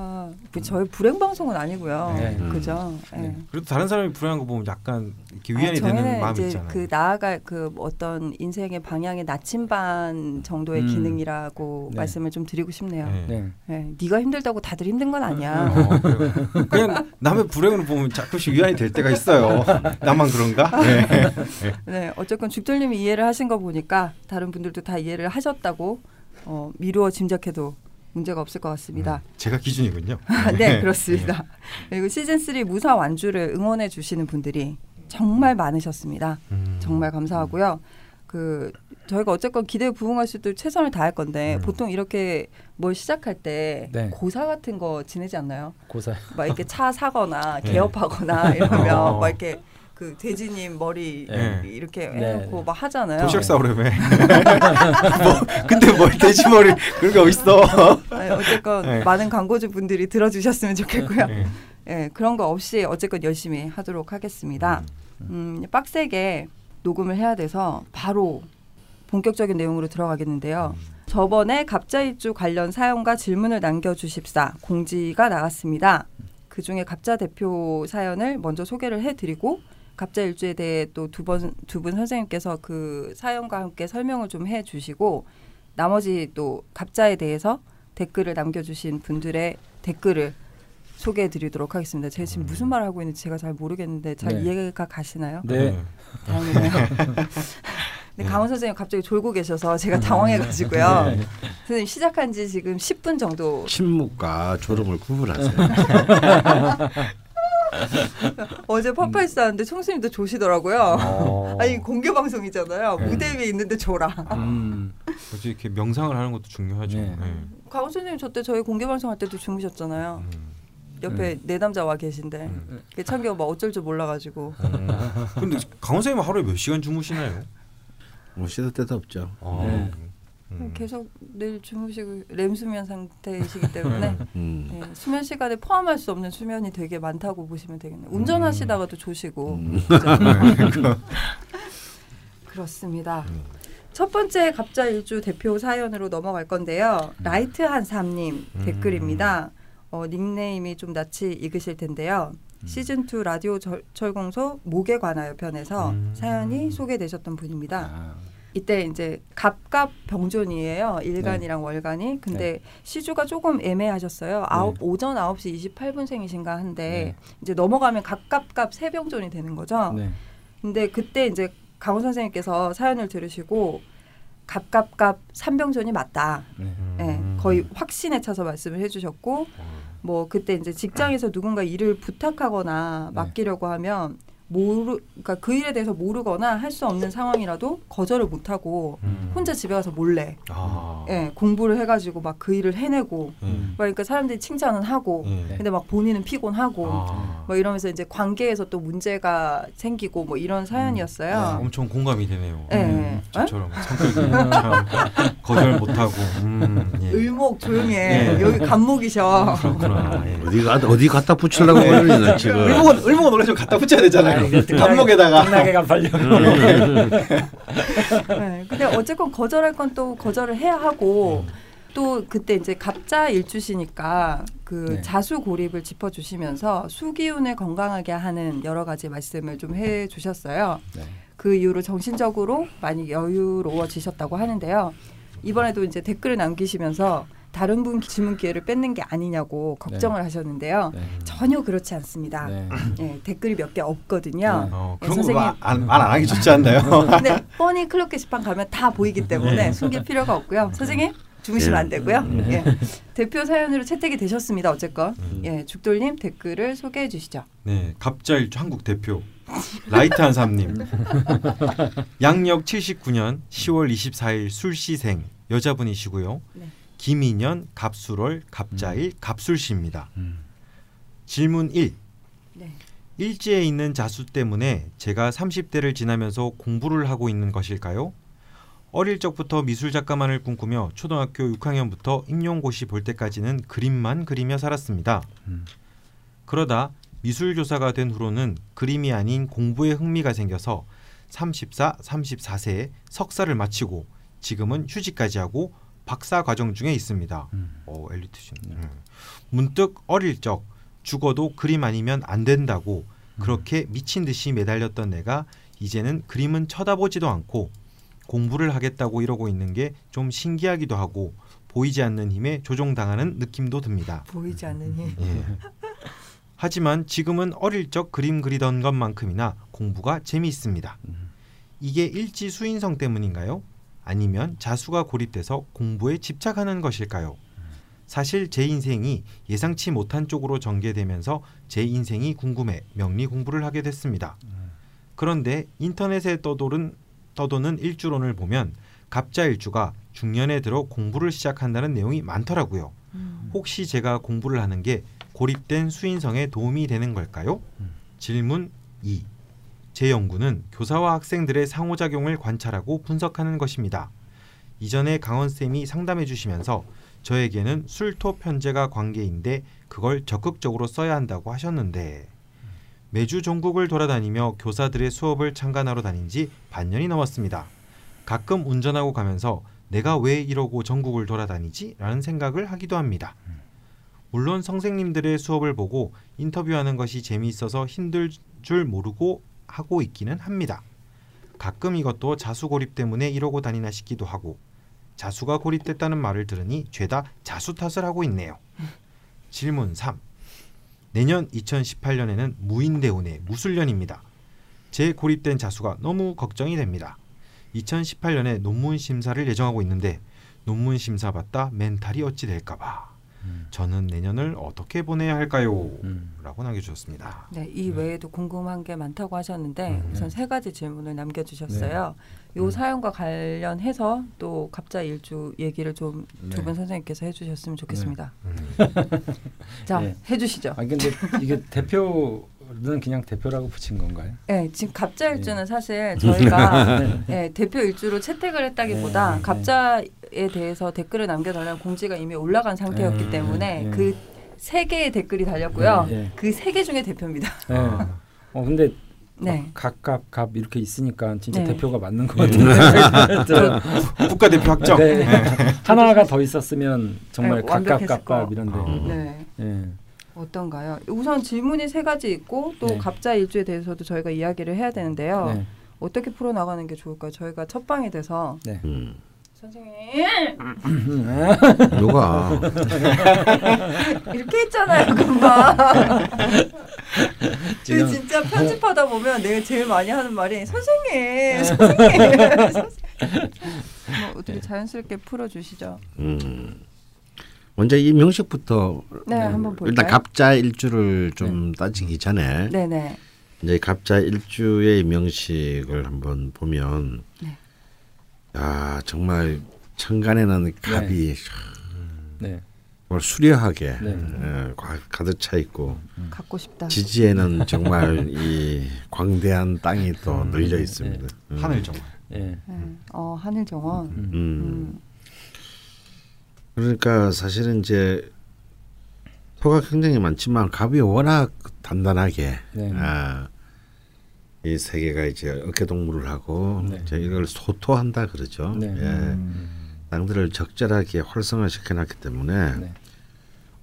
Speaker 1: 그 저희 불행 방송은 아니고요.
Speaker 4: 네.
Speaker 1: 그죠? 예.
Speaker 2: 네. 그래도 다른 사람이 불행한 거 보면 약간 이렇게
Speaker 1: 아,
Speaker 2: 위안이 되는
Speaker 1: 저희는
Speaker 2: 마음이 있잖아요.
Speaker 1: 그 나아갈 그 어떤 인생의 방향의 나침반 정도의
Speaker 4: 음.
Speaker 1: 기능이라고
Speaker 4: 네.
Speaker 1: 말씀을 좀 드리고 싶네요.
Speaker 2: 네.
Speaker 4: 네.
Speaker 1: 네. 네 가 힘들다고 다들 힘든 건 아니야.
Speaker 2: 어. 그냥 남의 불행을 보면 자꾸씩 위안이 될 때가 있어요. *laughs* 나만 그런가? 네. *laughs*
Speaker 1: 네, 어쨌건 죽돌님이 이해를 하신 거 보니까 다른 분들도 다 이해를 하셨다고 어, 미루어 짐작해도 문제가 없을 것 같습니다.
Speaker 2: 제가 기준이군요. *laughs*
Speaker 1: 네, 그렇습니다. 그리고 시즌 3 무사 완주를 응원해 주시는 분들이 정말 많으셨습니다.
Speaker 2: 음.
Speaker 1: 정말 감사하고요. 그 저희가 어쨌건 기대에 부응할 수 있도록 최선을 다할 건데
Speaker 2: 음.
Speaker 1: 보통 이렇게 뭘 시작할 때
Speaker 4: 네.
Speaker 1: 고사 같은 거 지내지 않나요?
Speaker 4: 고사.
Speaker 1: 막 이렇게 차 사거나 *laughs*
Speaker 2: 네.
Speaker 1: 개업하거나 이러면 *laughs*
Speaker 2: 어.
Speaker 1: 막 이렇게 그 돼지님 머리
Speaker 2: 네.
Speaker 1: 이렇게
Speaker 4: 네.
Speaker 1: 해놓고 막 하잖아요.
Speaker 2: 도시락 싸오려면 *laughs* 뭐 근데 뭘 돼지 머리 그런 게 어딨어?
Speaker 1: 네, 어쨌건
Speaker 2: 네.
Speaker 1: 많은 광고주 분들이 들어주셨으면 좋겠고요.
Speaker 2: 네.
Speaker 1: 예, 그런 거 없이 어쨌건 열심히 하도록 하겠습니다. 음, 빡세게 녹음을 해야 돼서 바로 본격적인 내용으로 들어가겠는데요. 저번에 갑자입주 관련 사연과 질문을 남겨주십사 공지가 나갔습니다. 그 중에 갑자 대표 사연을 먼저 소개를 해드리고 갑자 일주에 대해 또 두 번 두 분 선생님께서 그 사연과 함께 설명을 좀 해주시고 나머지 또 갑자에 대해서 댓글을 남겨주신 분들의 댓글을 소개해드리도록 하겠습니다. 제가 지금 무슨 말을 하고 있는지 제가 잘 모르겠는데 잘
Speaker 4: 네.
Speaker 1: 이해가 가시나요?
Speaker 4: 네.
Speaker 1: 다행이네요. *laughs* 근데 강헌 선생님 갑자기 졸고 계셔서 제가 당황해가지고요.
Speaker 4: 네.
Speaker 1: 선생님 시작한 지 지금 10분 정도.
Speaker 3: 침묵과 졸음을 구분하세요. *laughs* *laughs*
Speaker 1: 어제 파파이스 하는데 총수님도 조시더라고요.
Speaker 4: 어. *laughs*
Speaker 1: 아니 공개 방송이잖아요.
Speaker 4: 네.
Speaker 1: 무대 위에 있는데 졸아.
Speaker 4: 음.
Speaker 2: 그래서 이렇게 명상을 하는 것도 중요하죠.
Speaker 4: 네.
Speaker 2: 네.
Speaker 1: 강헌 선생님 저때 저희 공개 방송 할 때도 주무셨잖아요.
Speaker 2: 음.
Speaker 1: 옆에 네 남자 와 계신데
Speaker 2: 음.
Speaker 1: 그 참겨 막 어쩔 줄 몰라가지고.
Speaker 2: 음. 근데 강원 선생님 하루에 몇 시간 주무시나요?
Speaker 3: 뭐 시도 때도 없죠.
Speaker 2: 아,
Speaker 4: 네.
Speaker 2: 음.
Speaker 1: 계속 내일 주무시고 렘 수면 상태이시기 때문에 *laughs*
Speaker 3: 음.
Speaker 1: 네, 수면 시간에 포함할 수 없는 수면이 되게 많다고 보시면 되겠네요. 운전하시다가도 조시고.
Speaker 3: 음. *laughs* *laughs*
Speaker 1: 그죠? 그렇습니다.
Speaker 2: 음.
Speaker 1: 첫 번째 갑자 일주 대표 사연으로 넘어갈 건데요. 라이트 한 삼님
Speaker 2: 음.
Speaker 1: 댓글입니다. 어, 닉네임이 좀 낯이 익으실 텐데요.
Speaker 2: 음.
Speaker 1: 시즌 2 라디오 절, 철공소 목에 관하여 편에서
Speaker 2: 음.
Speaker 1: 사연이 소개되셨던 분입니다.
Speaker 4: 아.
Speaker 1: 이때 이제 갑갑 병존이에요. 일간이랑 월간이. 근데 시주가 조금 애매하셨어요. 아홉 오전 9시 28분생이신가 한데 이제 넘어가면 갑갑갑 세병존이 되는 거죠.
Speaker 4: 네.
Speaker 1: 근데 그때 이제 강원 선생님께서 사연을 들으시고 갑갑갑 삼병존이 맞다.
Speaker 4: 네.
Speaker 1: 예, 거의 확신에 차서 말씀을 해 주셨고 뭐 그때 이제 직장에서 누군가 일을 부탁하거나
Speaker 4: 네.
Speaker 1: 맡기려고 하면 모르 그러니까 그 일에 대해서 모르거나 할 수 없는 상황이라도 거절을 못 하고
Speaker 2: 음.
Speaker 1: 혼자 집에 가서 몰래
Speaker 2: 아.
Speaker 1: 예, 공부를 해가지고 막 그 일을 해내고
Speaker 2: 음.
Speaker 1: 그러니까 사람들이 칭찬은 하고
Speaker 2: 예.
Speaker 1: 근데 막 본인은 피곤하고
Speaker 2: 아.
Speaker 1: 뭐 이러면서 이제 관계에서 또 문제가 생기고 뭐 이런 사연이었어요.
Speaker 2: 엄청 공감이 되네요.
Speaker 1: 예.
Speaker 2: 음,
Speaker 1: 예.
Speaker 2: 저처럼 성격이 참 거절 못하고. 음, *laughs* 예.
Speaker 1: 을목 조용해
Speaker 2: 예.
Speaker 1: 여기 감목이셔.
Speaker 2: 그렇구나. 예.
Speaker 3: 어디 가 어디 갖다 붙이려고 그러는 지금.
Speaker 2: 을목은 을목은 원래 좀 갖다 붙여야 되잖아요. 감목에다가.
Speaker 4: 등나게가 팔려.
Speaker 1: 네, 근데 어쨌건 거절할 건 또 거절을 해야 하고
Speaker 2: 음.
Speaker 1: 또 그때 이제 갑자 일주시니까 그
Speaker 4: 네.
Speaker 1: 자수 고립을 짚어주시면서 수기운을 건강하게 하는 여러 가지 말씀을 좀 해주셨어요.
Speaker 4: 네.
Speaker 1: 그 이후로 정신적으로 많이 여유로워지셨다고 하는데요. 이번에도 이제 댓글을 남기시면서 다른 분 질문 기회를 뺏는 게 아니냐고 걱정을 하셨는데요.
Speaker 4: 네.
Speaker 1: 전혀 그렇지 않습니다.
Speaker 4: 네.
Speaker 1: 예, 댓글이 몇 개 없거든요.
Speaker 2: 어,
Speaker 1: 예,
Speaker 2: 그런
Speaker 1: 선생님.
Speaker 2: 거말안 안 하기 좋지 않나요?
Speaker 1: 근데 *laughs* 뻔히 클럽 게시판 가면 다 보이기 때문에 숨길 필요가 없고요. 선생님 주무시면 안 되고요. 예. 대표 사연으로 채택이 되셨습니다. 어쨌건 예, 죽돌님 댓글을 소개해 주시죠.
Speaker 2: 네, 갑자일주 한국 대표 라이트한 삶님 양력 79년 10월 24일 술시생 여자분이시고요.
Speaker 1: 네.
Speaker 2: 기미년 갑술월 갑자일 갑술시입니다.
Speaker 4: 음.
Speaker 2: 질문 1.
Speaker 1: 네.
Speaker 2: 일지에 있는 자수 때문에 제가 30대를 지나면서 공부를 하고 있는 것일까요? 어릴 적부터 미술 작가만을 꿈꾸며 초등학교 6학년부터 임용고시 볼 때까지는 그림만 그리며 살았습니다.
Speaker 4: 음.
Speaker 2: 그러다 미술 교사가 된 후로는 그림이 아닌 공부에 흥미가 생겨서 34, 34세에 석사를 마치고 지금은 휴직까지 하고 박사 과정 중에 있습니다.
Speaker 4: 음.
Speaker 2: 어, 엘리트신. 음. 문득 어릴 적 죽어도 그림 아니면 안 된다고 그렇게 미친 듯이 매달렸던 내가 이제는 그림은 쳐다보지도 않고 공부를 하겠다고 이러고 있는 게 좀 신기하기도 하고 보이지 않는 힘에 조종당하는 느낌도 듭니다.
Speaker 1: 보이지 않으니.
Speaker 2: 예. *laughs* 하지만 지금은 어릴 적 그림 그리던 것만큼이나 공부가 재미있습니다. 이게 일지 수인성 때문인가요? 아니면 자수가 고립돼서 공부에 집착하는 것일까요? 사실 제 인생이 예상치 못한 쪽으로 전개되면서 제 인생이 궁금해 명리 공부를 하게 됐습니다. 그런데 인터넷에 떠도는 떠도는 일주론을 보면 갑자일주가 중년에 들어 공부를 시작한다는 내용이 많더라고요.
Speaker 1: 음.
Speaker 2: 혹시 제가 공부를 하는 게 고립된 수인성에 도움이 되는 걸까요? 질문 2. 제 연구는 교사와 학생들의 상호작용을 관찰하고 분석하는 것입니다. 이전에 강원 쌤이 상담해 주시면서 저에게는 술토 편제가 관계인데 그걸 적극적으로 써야 한다고 하셨는데 매주 전국을 돌아다니며 교사들의 수업을 참관하러 다닌 지 반년이 넘었습니다. 가끔 운전하고 가면서 내가 왜 이러고 전국을 돌아다니지? 라는 생각을 하기도 합니다. 물론 선생님들의 수업을 보고 인터뷰하는 것이 재미있어서 힘들 줄 모르고 하고 있기는 합니다. 가끔 이것도 자수 고립 때문에 이러고 다니나 싶기도 하고 자수가 고립됐다는 말을 들으니 죄다 자수 탓을 하고 있네요. 질문 3. 내년 2018년에는 무인대운의 무술년입니다. 제 고립된 자수가 너무 걱정이 됩니다. 2018년에 논문 심사를 예정하고 있는데 논문 심사 받다 멘탈이 어찌 될까봐 저는 내년을 어떻게 보내야 할까요?
Speaker 4: 음.
Speaker 2: 라고 남겨주셨습니다.
Speaker 1: 네, 이 외에도 궁금한 게 많다고 하셨는데
Speaker 2: 음.
Speaker 1: 우선 세 가지 질문을 남겨주셨어요. 요
Speaker 4: 음.
Speaker 1: 사연과 관련해서 또 갑자 일주 얘기를 좀
Speaker 4: 네.
Speaker 1: 두분 선생님께서 해주셨으면 좋겠습니다.
Speaker 2: 음. *laughs*
Speaker 1: 자,
Speaker 4: 네.
Speaker 1: 해주시죠.
Speaker 4: 아 근데 이게 대표 는 그냥 대표라고 붙인 건가요?
Speaker 1: 네, 지금 갑자 일주는 사실 *laughs* 저희가
Speaker 4: 네.
Speaker 1: 네, 대표 일주로 채택을 했다기보다
Speaker 4: 네, 네.
Speaker 1: 갑자에 대해서 댓글을 남겨달라는 공지가 이미 올라간 상태였기
Speaker 4: 네,
Speaker 1: 때문에
Speaker 4: 네.
Speaker 1: 그세 개의 댓글이 달렸고요.
Speaker 4: 네, 네.
Speaker 1: 그세 개 중에 대표입니다.
Speaker 4: 네.
Speaker 2: 아. *laughs*
Speaker 4: 어 근데
Speaker 1: 네.
Speaker 4: 각갑갑 이렇게 있으니까 진짜
Speaker 1: 네.
Speaker 4: 대표가 맞는 것 같은데 *laughs*
Speaker 2: 국가 대표 확정.
Speaker 4: 네. 하나가 더 있었으면 정말
Speaker 1: 네,
Speaker 4: 각갑갑갑
Speaker 1: 거.
Speaker 4: 이런데
Speaker 2: 어.
Speaker 1: 네.
Speaker 4: 예.
Speaker 1: 어떤가요? 우선 질문이 세 가지 있고 또
Speaker 4: 네.
Speaker 1: 갑자 일주에 대해서도 저희가 이야기를 해야 되는데요.
Speaker 4: 네.
Speaker 1: 어떻게 풀어 나가는 게 좋을까요? 저희가 첫 방에 돼서
Speaker 4: 네.
Speaker 3: 음.
Speaker 1: 선생님
Speaker 3: 누가 *laughs*
Speaker 1: 이렇게 했잖아요 금방.
Speaker 4: 지금-
Speaker 1: 그 진짜 편집하다 보면 내가 제일 많이 하는 말이 선생님, 선생님. 선생님. *laughs* 뭐 어떻게 자연스럽게 풀어주시죠.
Speaker 3: 음. 먼저 이 명식부터
Speaker 1: 네, 한번 볼까요?
Speaker 3: 일단 갑자 일주를 좀 따지기 전에
Speaker 1: 네네.
Speaker 3: 이제 갑자 일주의 명식을 한번 보면
Speaker 1: 네.
Speaker 3: 야 정말 천간에는 갑이
Speaker 4: 네.
Speaker 3: 정말 수려하게
Speaker 4: 네.
Speaker 3: 예, 가- 가득 차 있고
Speaker 1: 갖고 싶다.
Speaker 3: 지지에는 정말 *laughs* 이 광대한 땅이 또 널려 있습니다. 음.
Speaker 2: 하늘 정말.
Speaker 4: 예.
Speaker 1: 네. 어 하늘 정원.
Speaker 3: 음.
Speaker 1: 음.
Speaker 3: 그러니까 사실은 이제 토가 굉장히 많지만 갑이 워낙 단단하게
Speaker 4: 네.
Speaker 3: 아, 이세 개가 이제 어깨 동무를 하고
Speaker 4: 네.
Speaker 3: 이제 이걸 소토한다 그러죠.
Speaker 4: 네.
Speaker 3: 예. 땅들을 적절하게 활성화시켜놨기 때문에
Speaker 4: 네.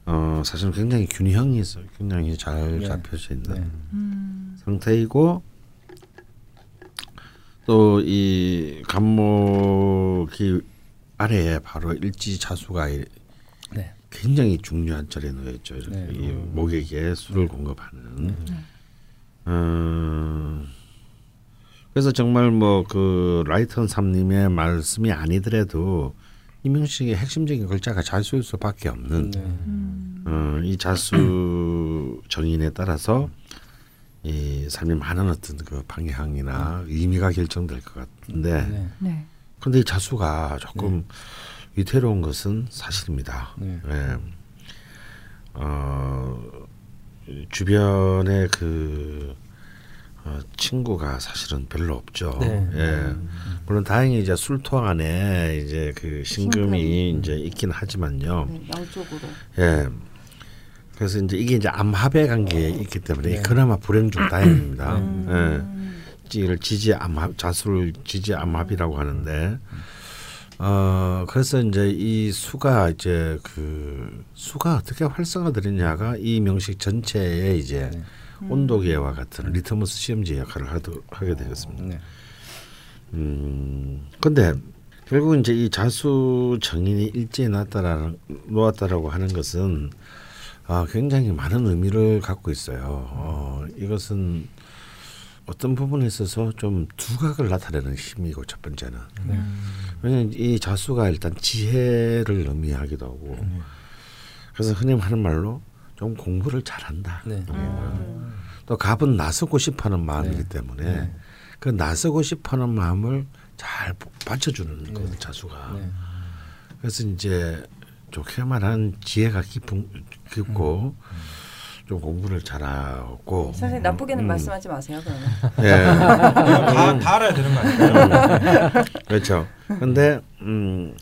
Speaker 3: 어, 사실은 굉장히 균형이 있어, 굉장히 잘
Speaker 4: 네.
Speaker 3: 잡혀져 있는
Speaker 4: 네.
Speaker 1: 음.
Speaker 3: 상태이고 또이 간목이 아래에 바로 일지자수가 이-
Speaker 4: 네.
Speaker 3: 굉장히 중요한 자리에 놓여 있죠. 이렇게
Speaker 4: 네.
Speaker 3: 이 목에게 술을 공급하는. 음, 그래서 정말 뭐 그 라이턴 삼님의 말씀이 아니더라도 이명식의 핵심적인 글자가 자수일 수밖에 없는
Speaker 4: 네.
Speaker 3: 어, 이 자수 *clears throat* 정인에 따라서 이 삶이 많은 어떤 그 방향이나 의미가 결정될 것 같은데
Speaker 4: 네.
Speaker 1: 네.
Speaker 3: 근데 이 자수가 조금 위태로운 것은 사실입니다.
Speaker 4: 네.
Speaker 3: 예. 어, 주변에 그 어, 친구가 사실은 별로 없죠.
Speaker 4: 네.
Speaker 3: 예. 물론 다행히 이제 술토 안에 이제 그 신금이
Speaker 1: 신금.
Speaker 3: 이제 있긴 하지만요.
Speaker 1: 네. 양쪽으로.
Speaker 3: 예. 그래서 이제 이게 이제 암합의 관계에 있기 때문에
Speaker 4: 네.
Speaker 3: 그나마 불행 중 *clears throat* 다행입니다.
Speaker 1: 음.
Speaker 3: 예. 이를 지지 암합 자수를 지지 암합이라고 하는데 어 그래서 이제 이 수가 이제 그 수가 어떻게 활성화되느냐가 이 명식 전체에 이제
Speaker 4: 네.
Speaker 3: 온도계와 같은 리트머스 시험지 역할을 하도, 하게 되겠습니다.
Speaker 4: 네.
Speaker 3: 음 근데 결국 이제 이 자수 정인이 일제히 놓았다라는 놓았다라고 하는 것은 아 굉장히 많은 의미를 갖고 있어요. 어, 이것은 어떤 부분에 있어서 좀 두각을 나타내는 힘이고 첫 번째는
Speaker 4: 네.
Speaker 3: 왜냐하면 이 자수가 일단 지혜를 의미하기도 하고 그래서 흔히 하는 말로 좀 공부를 잘한다.
Speaker 4: 네.
Speaker 1: 음.
Speaker 3: 또 갑은 나서고 싶어하는 마음이기
Speaker 4: 네.
Speaker 3: 때문에
Speaker 4: 네.
Speaker 3: 그 나서고 싶어하는 마음을 잘 받쳐주는 거거든 자수가.
Speaker 4: 네.
Speaker 3: 그래서 이제 좋게 말하는 지혜가 깊은 깊고 좀 공부를 잘하고
Speaker 1: 선생님 나쁘게는
Speaker 3: 음.
Speaker 1: 말씀하지 마세요. 그러면.
Speaker 3: 예. *laughs*
Speaker 2: 다, 다 알아야 되는 거 아니에요?
Speaker 3: 그렇죠. 근데 음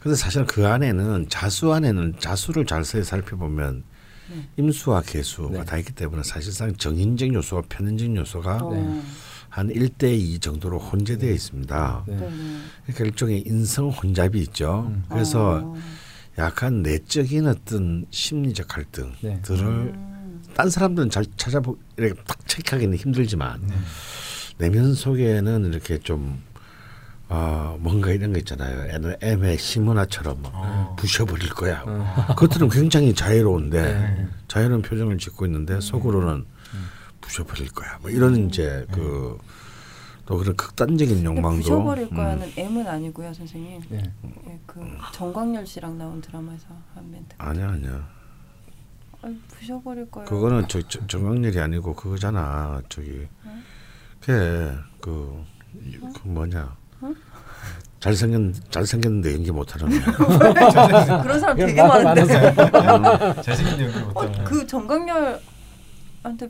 Speaker 3: 근데 사실은 그 안에는 자수 안에는 자수를 자세히 살펴보면
Speaker 1: 네.
Speaker 3: 임수와 개수가
Speaker 4: 네.
Speaker 3: 다 있기 때문에 사실상 정인적 요소와 편인적 요소가
Speaker 1: 어.
Speaker 3: 한 1대2 정도로 혼재되어 있습니다.
Speaker 4: 네.
Speaker 1: 네.
Speaker 3: 그러니까 일종의 인성 혼잡이 있죠.
Speaker 4: 음.
Speaker 3: 그래서
Speaker 1: 어.
Speaker 3: 약간 내적인 어떤 심리적 갈등들을
Speaker 1: 음.
Speaker 3: 딴 사람들은 잘 찾아보 이렇게 딱 체크하기는 힘들지만 내면 속에는 이렇게 좀 어, 뭔가 이런 거 있잖아요. 애는 애매 시문화처럼 막
Speaker 2: 어.
Speaker 3: 부셔버릴 거야. 그것들은 굉장히 자유로운데
Speaker 4: 네.
Speaker 3: 자유로운 표정을 짓고 있는데 속으로는 부셔버릴 거야. 뭐 이런 이제 그 또 그런 극단적인 욕망도
Speaker 1: 부셔버릴
Speaker 3: 음.
Speaker 1: 거야는 M은 아니고요, 선생님.
Speaker 4: 네.
Speaker 1: 예, 그 정광열 씨랑 나온 드라마에서 한 멘트.
Speaker 3: 아니야 아니야.
Speaker 1: 아니, 부셔버릴 거야.
Speaker 3: 그거는 저, 저 정강렬이 아니고 그거잖아. 저기 걔그 그 뭐냐. 잘생겼 잘생겼는데 연기 못하는 애. *laughs*
Speaker 1: 그런 사람 되게
Speaker 4: 말
Speaker 1: 많은데.
Speaker 2: 잘생긴 연기
Speaker 1: 어,
Speaker 2: 못하는.
Speaker 1: 그 정광열 한테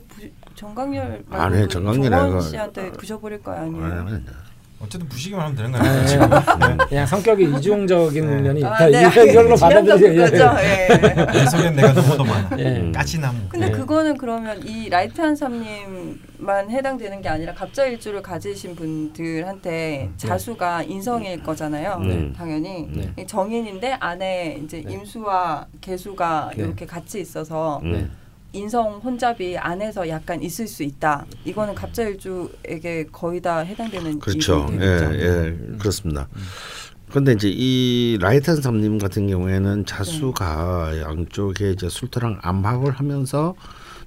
Speaker 1: 말고
Speaker 3: 아니,
Speaker 1: 그
Speaker 3: 정광열
Speaker 1: 조원
Speaker 3: 아니고-
Speaker 1: 씨한테 부셔버릴 거야 아니에요?
Speaker 3: 아니야.
Speaker 2: 어쨌든 부시기만 하면 되는 거 아니에요? 지금? 네.
Speaker 4: 그냥 성격이 이중적인
Speaker 2: 네.
Speaker 4: 면이
Speaker 1: 아,
Speaker 4: 있다.
Speaker 1: 네,
Speaker 4: 이걸로 받아들이세요.
Speaker 1: 예.
Speaker 2: 내 속엔 내가 너무도 많아.
Speaker 4: 예.
Speaker 2: 가시나무.
Speaker 1: 근데
Speaker 4: 네.
Speaker 1: 그거는 그러면 이 라이트 한 삶님만 해당되는 게 아니라 갑자 일주를 가지신 분들한테 자수가 인성일 거잖아요.
Speaker 3: 네.
Speaker 1: 당연히
Speaker 4: 네.
Speaker 1: 이 정인인데 안에 이제
Speaker 4: 네.
Speaker 1: 임수와 계수가
Speaker 4: 네.
Speaker 1: 이렇게 같이 있어서
Speaker 3: 음.
Speaker 4: 네.
Speaker 1: 인성 혼잡이 안에서 약간 있을 수 있다. 이거는 갑자 일주에게 거의 다 해당되는
Speaker 3: 그렇죠. 예. 예, 그렇습니다. 그런데 이제 이 라이튼 삼님 같은 경우에는 자수가 양쪽에 이제 술토랑 암합을 하면서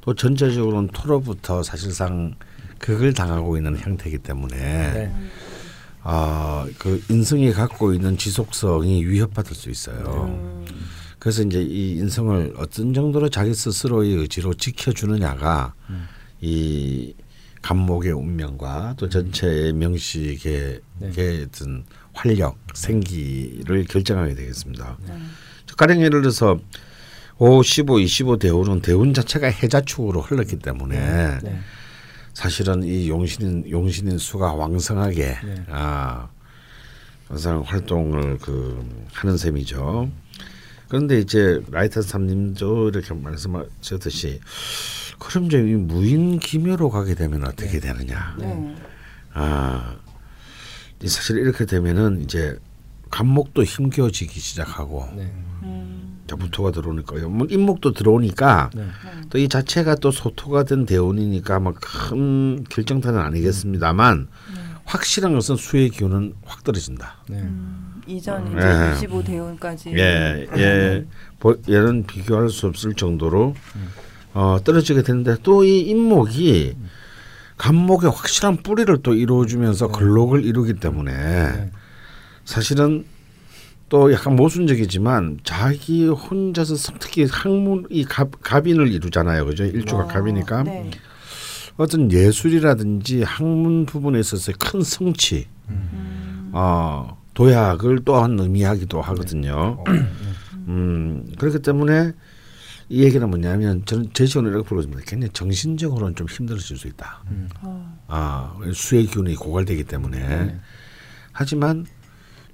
Speaker 3: 또 전체적으로는 토로부터 사실상 극을 당하고 있는 형태이기 때문에
Speaker 4: 네.
Speaker 3: 아, 그 인성이 갖고 있는 지속성이 위협받을 수 있어요.
Speaker 1: 음,
Speaker 3: 그래서 이제 이 인성을 어떤 정도로 자기 스스로의 의지로 지켜주느냐가 이 감목의 운명과 또 전체의 명식의 네. 어떤 활력, 생기를 결정하게 되겠습니다. 네. 가령 예를 들어서 5, 15, 25 대운은 대운 자체가 해자축으로 흘렀기 때문에 네. 네. 사실은 이 용신인 용신인 수가 왕성하게 네. 아 항상 활동을 그 하는 셈이죠. 그런데 이제 라이터 삼님도 이렇게 말씀하셨듯이 그럼 이제 무인 기묘로 가게 되면 어떻게 네. 되느냐? 네. 아 사실 이렇게 되면은 이제 간목도 힘겨워지기 시작하고 네. 음. 무토가 들어오니까요. 뭐 인목도 들어오니까 네. 또이 자체가 또 소토가 된 대운이니까 뭐큰 결정타는 아니겠습니다만 네. 확실한 것은 수의 기운은 확 떨어진다. 네.
Speaker 1: 음, 이전 이제 네. 25 대운까지
Speaker 3: 예, 예. 얘는 비교할 수 없을 정도로 어, 떨어지게 되는데 또 이 인목이 간목의 확실한 뿌리를 또 이루어주면서 네. 근록을 이루기 때문에 네. 사실은 또 약간 모순적이지만 자기 혼자서 특히 학문 이 갑, 갑인을 이루잖아요, 그죠? 일주가 아, 갑이니까. 네. 어떤 예술이라든지 학문 부분에 있어서 큰 성취, 음. 어, 도약을 또한 의미하기도 하거든요. 네. *clears throat* 음, 그렇기 때문에 이 얘기는 뭐냐면 저는 제시원을 이렇게 불러줍니다. 굉장히 정신적으로는 좀 힘들어질 수 있다. 음. 아, 수의 기운이 고갈되기 때문에. 네. 하지만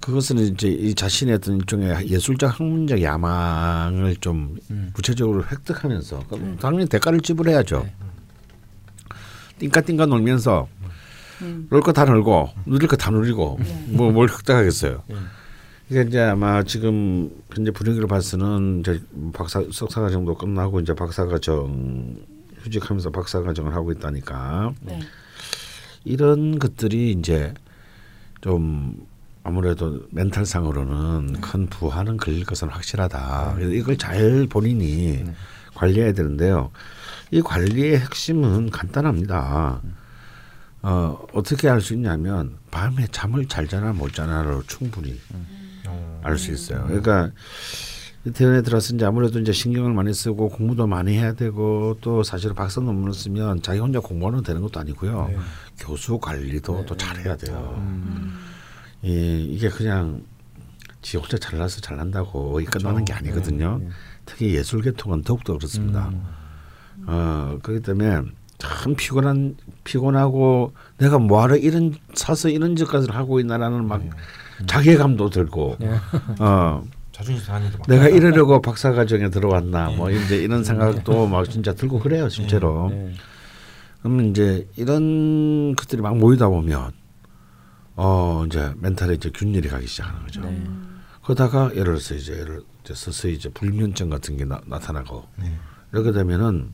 Speaker 3: 그것은 이제 이 자신의 어떤 일종의 예술적 학문적 야망을 좀 음. 구체적으로 획득하면서 음. 당연히 대가를 지불해야죠. 네. 띵까띵까 놀면서 음. 놀 거 다 놀고 누릴 거 다 누리고 네. 뭐뭘 획득하겠어요. 네. 이게 이제 아마 지금 현재 분위기를 봐서는 이제 박사 석사과정도 끝나고 이제 박사과정 휴직하면서 박사과정을 하고 있다니까 네. 이런 것들이 이제 좀 아무래도 멘탈상으로는 네. 큰 부하는 걸릴 것은 확실하다. 네. 이걸 잘 본인이 네. 관리해야 되는데요. 이 관리의 핵심은 간단합니다. 어, 어떻게 알 수 있냐면 밤에 잠을 잘 자나 못 자나로 충분히 알수 있어요. 그러니까 대원에 이제 아무래도 이제 신경을 많이 쓰고 공부도 많이 해야 되고 또 사실 박사 논문을 쓰면 자기 혼자 공부하는 되는 것도 아니고요. 네. 교수 관리도 네. 또 잘해야 돼요. 음. 이, 이게 그냥 지 혼자 잘나서 잘난다고 그렇죠. 끝나는 게 아니거든요. 네. 특히 예술 계통은 더욱더 그렇습니다. 음. 어, 그렇기 때문에 참 피곤한 피곤하고 내가 뭐하러 이런 사서 이런 짓까지 하고 있나라는 막 네. 음. 자괴감도 들고 네. 어 내가 이러려고 박사 과정에 들어왔나 네. 뭐 이제 이런 생각도 막 진짜 들고 그래요 실제로 네. 네. 그러면 이제 이런 것들이 막 모이다 보면 어 이제 멘탈에 이제 균열이 가기 시작하는 거죠. 네. 그러다가 예를 들어서 이제 예를 들어서 이제 불면증 같은 게 나, 타나고 네. 이렇게 되면은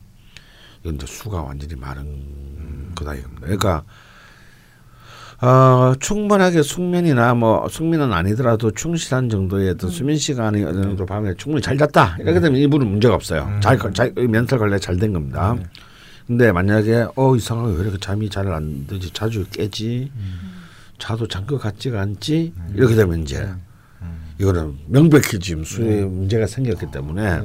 Speaker 3: 이건 이제 수가 완전히 마른 음. 거다 이겁니다. 그러니까 어, 충분하게 숙면이나 뭐 숙면은 아니더라도 충실한 정도의 어떤 음. 수면 시간이 어느 정도 밤에 충분히 잘 잤다 이렇게 되면 이분은 문제가 없어요. 음. 잘, 잘 멘탈 관리 잘 된 겁니다. 네. 근데 만약에 어 이상하게 왜 이렇게 잠이 잘 안 되지 자주 깨지 음. 자도 잔 것 같지가 않지 음. 이렇게 되면 이제 음. 이거는 명백히 지금 수에 문제가 생겼기 때문에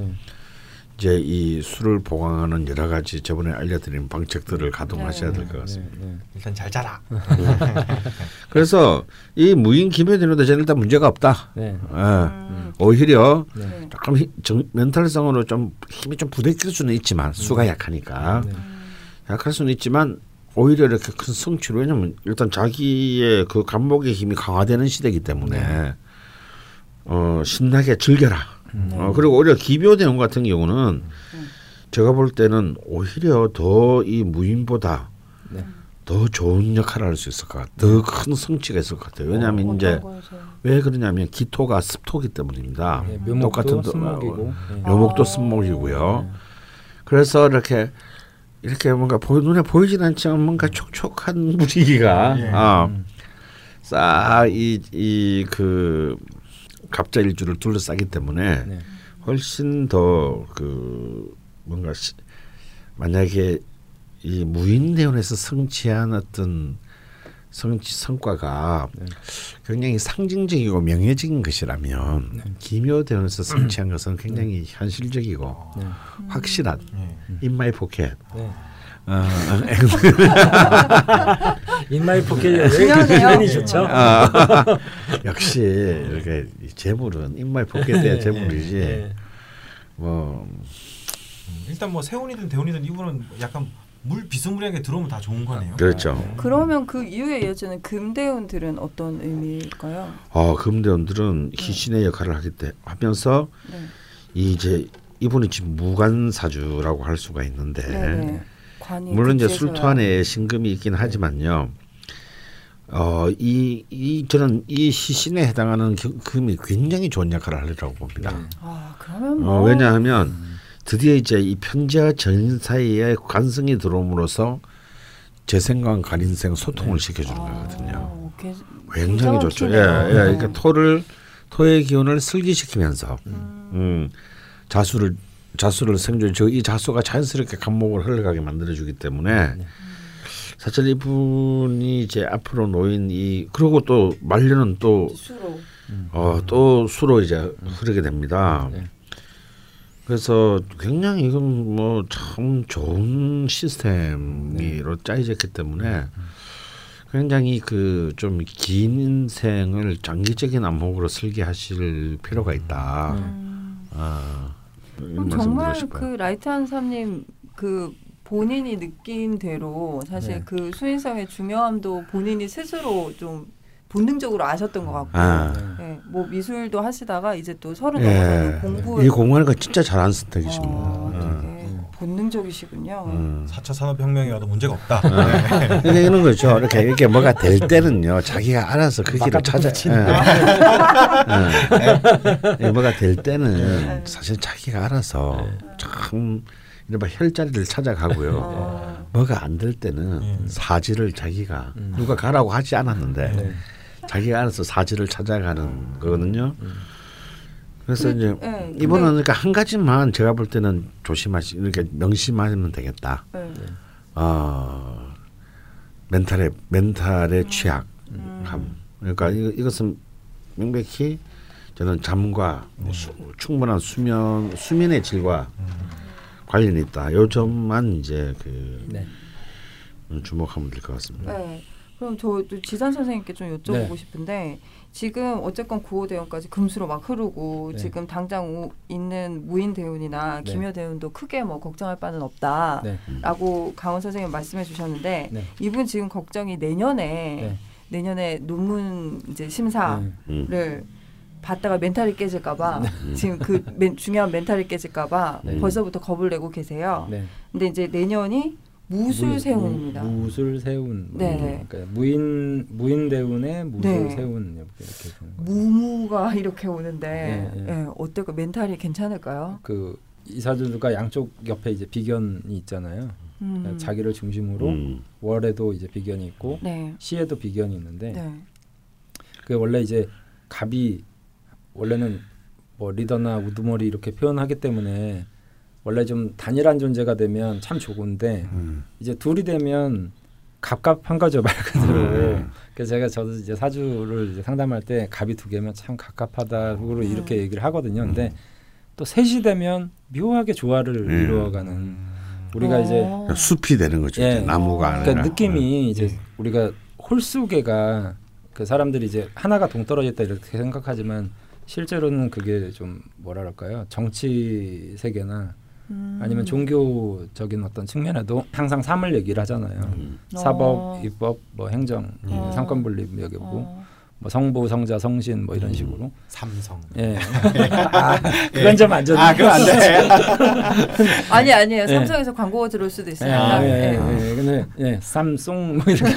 Speaker 3: 이제 이 술을 보강하는 여러 가지 저번에 알려드린 방책들을 가동하셔야 될것 네, 같습니다. 네, 네.
Speaker 2: 일단 잘 자라. *laughs*
Speaker 3: 그래서 이 무인 기묘대로도 저는 일단 문제가 없다. 네. 네. 음. 오히려 조금 정, 멘탈성으로 좀 힘이 좀 부대낄 수는 있지만 수가 약하니까 약할 수는 있지만 오히려 이렇게 큰 성취로 왜냐면 일단 자기의 그 감목의 힘이 강화되는 시대이기 때문에 어 신나게 즐겨라. 음. 어, 그리고 오히려 기묘대원 같은 경우는 음. 제가 볼 때는 오히려 더 이 무인보다 네. 더 좋은 역할을 할 수 있을 것 같아요. 더 큰 성취가 있을 것 같아요. 왜냐하면 어, 이제 왜 그러냐면 기토가 습토기 때문입니다. 네,
Speaker 4: 똑같은 묘목도
Speaker 3: 묘목도 습목이고요. 네. 그래서 이렇게 이렇게 뭔가 보, 눈에 보이진 않지만 뭔가 촉촉한 분위기가 네. 어, 싹이 이그 갑자 일주를 둘러싸기 때문에 네. 훨씬 더 그 뭔가 시, 만약에 이 무인 대원에서 성취한 어떤 성취 성과가 네. 굉장히 상징적이고 명예적인 것이라면 네. 기묘 대운에서 성취한 음. 것은 굉장히 네. 현실적이고 네. 확실한 in my pocket 어,
Speaker 4: in my pocket이 왜
Speaker 1: 중요하네요.
Speaker 4: 이렇게 표현이 좋죠?
Speaker 3: 아, 역시 이렇게 이 재물은 in my pocket돼야 재물이지.
Speaker 4: 네.
Speaker 3: 뭐
Speaker 2: 일단 뭐 세운이든 대운이든 이분은 약간 물 비스무리하게 들어오면 다 좋은 거네요.
Speaker 3: 그렇죠.
Speaker 1: 그러면 그 이후에 이어지는 금대운들은 어떤 의미일까요?
Speaker 3: 어, 금대원들은 희신의 역할을 하기 때 하면서
Speaker 1: 네.
Speaker 3: 이 이제 이분이 지금 무관사주라고 할 수가 있는데 물론 이제
Speaker 1: 그치에서야.
Speaker 3: 술토 안에 신금이 있긴 하지만요. 어, 이, 이 저는 이 시신에 해당하는 겨- 금이 굉장히 좋은 역할을 하리라고 봅니다.
Speaker 1: 아 그러면 뭐
Speaker 3: 어, 왜냐하면 드디어 이제 이 편지와 전 사이에 관성이 들어옴으로써 재생과 관인생 소통을 시켜주는 거거든요.
Speaker 1: 아, 게-
Speaker 3: 굉장히 좋죠. 예. 예. 그러니까 토를 토의 기운을 슬기시키면서 음, 자수를 자수를 생존 저이 자수가 자연스럽게 감목을 흘러가게 만들어주기 때문에 사실 이분이 이제 앞으로 놓인 이 그리고 또 말년은 또
Speaker 1: 수로
Speaker 3: 어, 또 수로 이제 흐르게 됩니다.
Speaker 4: 네.
Speaker 3: 그래서 굉장히 이건 뭐 참 좋은 시스템으로 짜여졌기 때문에 굉장히 그 좀 긴 인생을 장기적인 안목으로 설계하실 필요가 있다.
Speaker 1: 음. 그럼 정말 그
Speaker 3: 싶어요.
Speaker 1: 라이트 한 삼님 그 본인이 느낀 대로 사실
Speaker 4: 네.
Speaker 1: 그 수인성의 중요함도 본인이 스스로 좀 본능적으로 아셨던 것 같고,
Speaker 3: 아,
Speaker 1: 예, 뭐 미술도 하시다가 이제 또 서른
Speaker 3: 예,
Speaker 1: 넘어서는 공부에
Speaker 3: 이 공부하는 거 진짜 잘하는 선택이십니다.
Speaker 1: 어,
Speaker 3: 어.
Speaker 1: 본능적이시군요.
Speaker 3: 음.
Speaker 2: 4차 산업혁명이 와도 문제가 없다.
Speaker 3: 그러니까 이런 거죠. 이렇게 이렇게 뭐가 될 때는요, 자기가 알아서 그 길을 찾아. 예. 예. 뭐가 될 때는 사실 자기가 알아서 참 이른바 혈자리를 찾아가고요.
Speaker 1: 어,
Speaker 3: 뭐가 안 될 때는
Speaker 2: 음.
Speaker 3: 사지를 자기가 누가 가라고 하지 않았는데
Speaker 4: 네.
Speaker 3: 자기가 알아서 사지를 찾아가는 거거든요. 그래서
Speaker 1: 근데,
Speaker 3: 이제
Speaker 1: 예,
Speaker 3: 이분은
Speaker 1: 근데-
Speaker 3: 그러니까 한 가지만 제가 볼 때는 조심하시 이렇게 명심하면 되겠다.
Speaker 1: 예.
Speaker 3: 어, 멘탈의 멘탈의 취약함. 그러니까 이, 이것은 명백히 저는 잠과 수, 충분한 수면 수면의 질과 관련이 있다. 요 점만 이제 그
Speaker 4: 네.
Speaker 3: 음, 주목하면 될 것 같습니다.
Speaker 1: 네. 그럼 저 또 지산 선생님께 좀 여쭤보고
Speaker 4: 네.
Speaker 1: 싶은데 지금 어쨌건 구호 대운까지 금수로 막 흐르고
Speaker 4: 네.
Speaker 1: 지금 당장 우, 있는 무인 대운이나
Speaker 4: 네.
Speaker 1: 기묘 대운도 크게 뭐 걱정할 바는 없다라고
Speaker 4: 네.
Speaker 1: 강원 선생님 말씀해 주셨는데
Speaker 4: 네.
Speaker 1: 이분 지금 걱정이 내년에
Speaker 4: 네.
Speaker 1: 내년에 논문 이제 심사를
Speaker 4: 네.
Speaker 1: 받다가 멘탈이 깨질까봐 지금 그 맨, 중요한 멘탈이 깨질까봐
Speaker 4: 네.
Speaker 1: 벌써부터 겁을 내고 계세요.
Speaker 4: 네.
Speaker 1: 근데 이제 내년이 무술세운입니다.
Speaker 4: 무, 무술세운.
Speaker 1: 네네.
Speaker 4: 그러니까 무인 무인 대운의 무술세운
Speaker 1: 네.
Speaker 4: 이렇게 이렇게 되는 거죠.
Speaker 1: 무무가 *laughs* 이렇게 오는데
Speaker 4: 네, 네.
Speaker 1: 예, 어떨까 멘탈이 괜찮을까요?
Speaker 4: 그 이사주가 양쪽 옆에 이제 비견이 있잖아요.
Speaker 1: 음.
Speaker 4: 그러니까 자기를 중심으로
Speaker 3: 음.
Speaker 4: 월에도 이제 비견이 있고
Speaker 1: 네.
Speaker 4: 시에도 비견이 있는데
Speaker 1: 네.
Speaker 4: 그게 원래 이제 갑이 원래는 뭐 리더나 우두머리 이렇게 표현하기 때문에 원래 좀 단일한 존재가 되면 참 좋은데
Speaker 3: 음.
Speaker 4: 이제 둘이 되면 갑갑한 거죠 말 그대로.
Speaker 3: 음.
Speaker 4: 그래서 제가 저도 이제 사주를 이제 상담할 때 갑이 두 개면 참 갑갑하다고
Speaker 1: 음.
Speaker 4: 이렇게 얘기를 하거든요. 근데 또 셋이 되면 묘하게 조화를
Speaker 3: 음.
Speaker 4: 이루어가는 우리가 이제
Speaker 1: 어.
Speaker 3: 숲이 되는 거죠.
Speaker 4: 예.
Speaker 3: 이제 나무가 아니라.
Speaker 4: 그러니까 느낌이 이제
Speaker 2: 예.
Speaker 4: 우리가 홀수계가 그 사람들이 이제 하나가 동떨어졌다 이렇게 생각하지만 실제로는 그게 좀 뭐랄까요 정치 세계나
Speaker 1: 음.
Speaker 4: 아니면 종교적인 어떤 측면에도 항상 삼을 얘기를 하잖아요.
Speaker 3: 음.
Speaker 4: 사법,
Speaker 1: 어.
Speaker 4: 입법, 뭐 행정,
Speaker 1: 어.
Speaker 4: 상권 분립 여기고
Speaker 1: 어.
Speaker 4: 뭐 성부, 성자, 성신 뭐 이런 식으로.
Speaker 2: 삼성.
Speaker 4: 예. *laughs* 아, 그건 좀 안 좋네.
Speaker 2: 아, 그건 안 돼. *laughs*
Speaker 1: 아니 아니에요.
Speaker 4: 예.
Speaker 1: 삼성에서 광고가 들어올 수도
Speaker 4: 예,
Speaker 1: 있으니까.
Speaker 4: 아, 예,
Speaker 1: 예.
Speaker 4: 예, 예. 근데 예, 삼송 뭐 이렇게.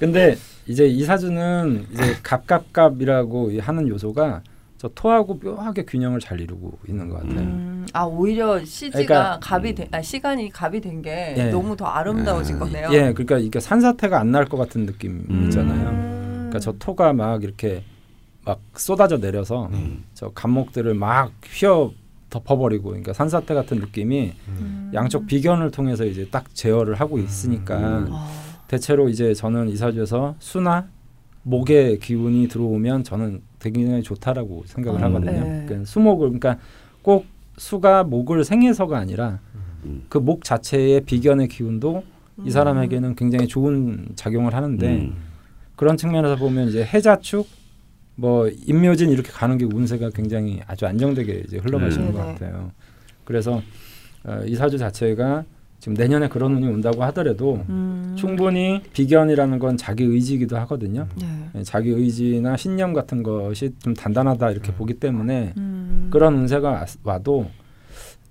Speaker 4: 근데 이제 이 사주는 이제 갑갑갑이라고 하는 요소가 저 토하고 묘하게 균형을 잘 이루고 있는 것 같아요.
Speaker 1: 음, 아 오히려 CG가
Speaker 4: 그러니까-
Speaker 1: 갑이 된, 아, 시간이 갑이 된게
Speaker 4: 예.
Speaker 1: 너무 더 아름다워진 거네요.
Speaker 4: 예, 그러니까 이게 산사태가 안 날 것 같은 느낌
Speaker 3: 음.
Speaker 1: 음.
Speaker 4: 그러니까 저 토가 막 이렇게 막 쏟아져 내려서
Speaker 3: 음.
Speaker 4: 저 감목들을 막 휘어 덮어버리고 그러니까 산사태 같은 느낌이
Speaker 1: 음.
Speaker 4: 양쪽 비견을 통해서 이제 딱 제어를 하고 있으니까
Speaker 3: 음.
Speaker 1: 아,
Speaker 4: 대체로 이제 저는 이 사주에서 수나 목의 기운이 들어오면 저는 굉장히 좋다라고 생각을
Speaker 3: 음.
Speaker 4: 하거든요.
Speaker 1: 네.
Speaker 4: 그러니까 수목을 그러니까 꼭 수가 목을 생해서가 아니라
Speaker 3: 음.
Speaker 4: 그목 자체의 비견의 기운도 이 사람에게는 굉장히 좋은 작용을 하는데
Speaker 3: 음.
Speaker 4: 그런 측면에서 보면 이제 해자축 뭐 임묘진 이렇게 가는 게 운세가 굉장히 아주 안정되게 이제 흘러가시는
Speaker 1: 음.
Speaker 4: 것. 같아요. 그래서 어, 이 사주 자체가 지금 내년에 그런 운이 온다고 하더라도
Speaker 1: 음.
Speaker 4: 충분히 비견이라는 건 자기 의지이기도 하거든요.
Speaker 1: 네.
Speaker 4: 예, 자기 의지나 신념 같은 것이 좀 단단하다 이렇게 보기 때문에
Speaker 1: 음.
Speaker 4: 그런 운세가 와- 와도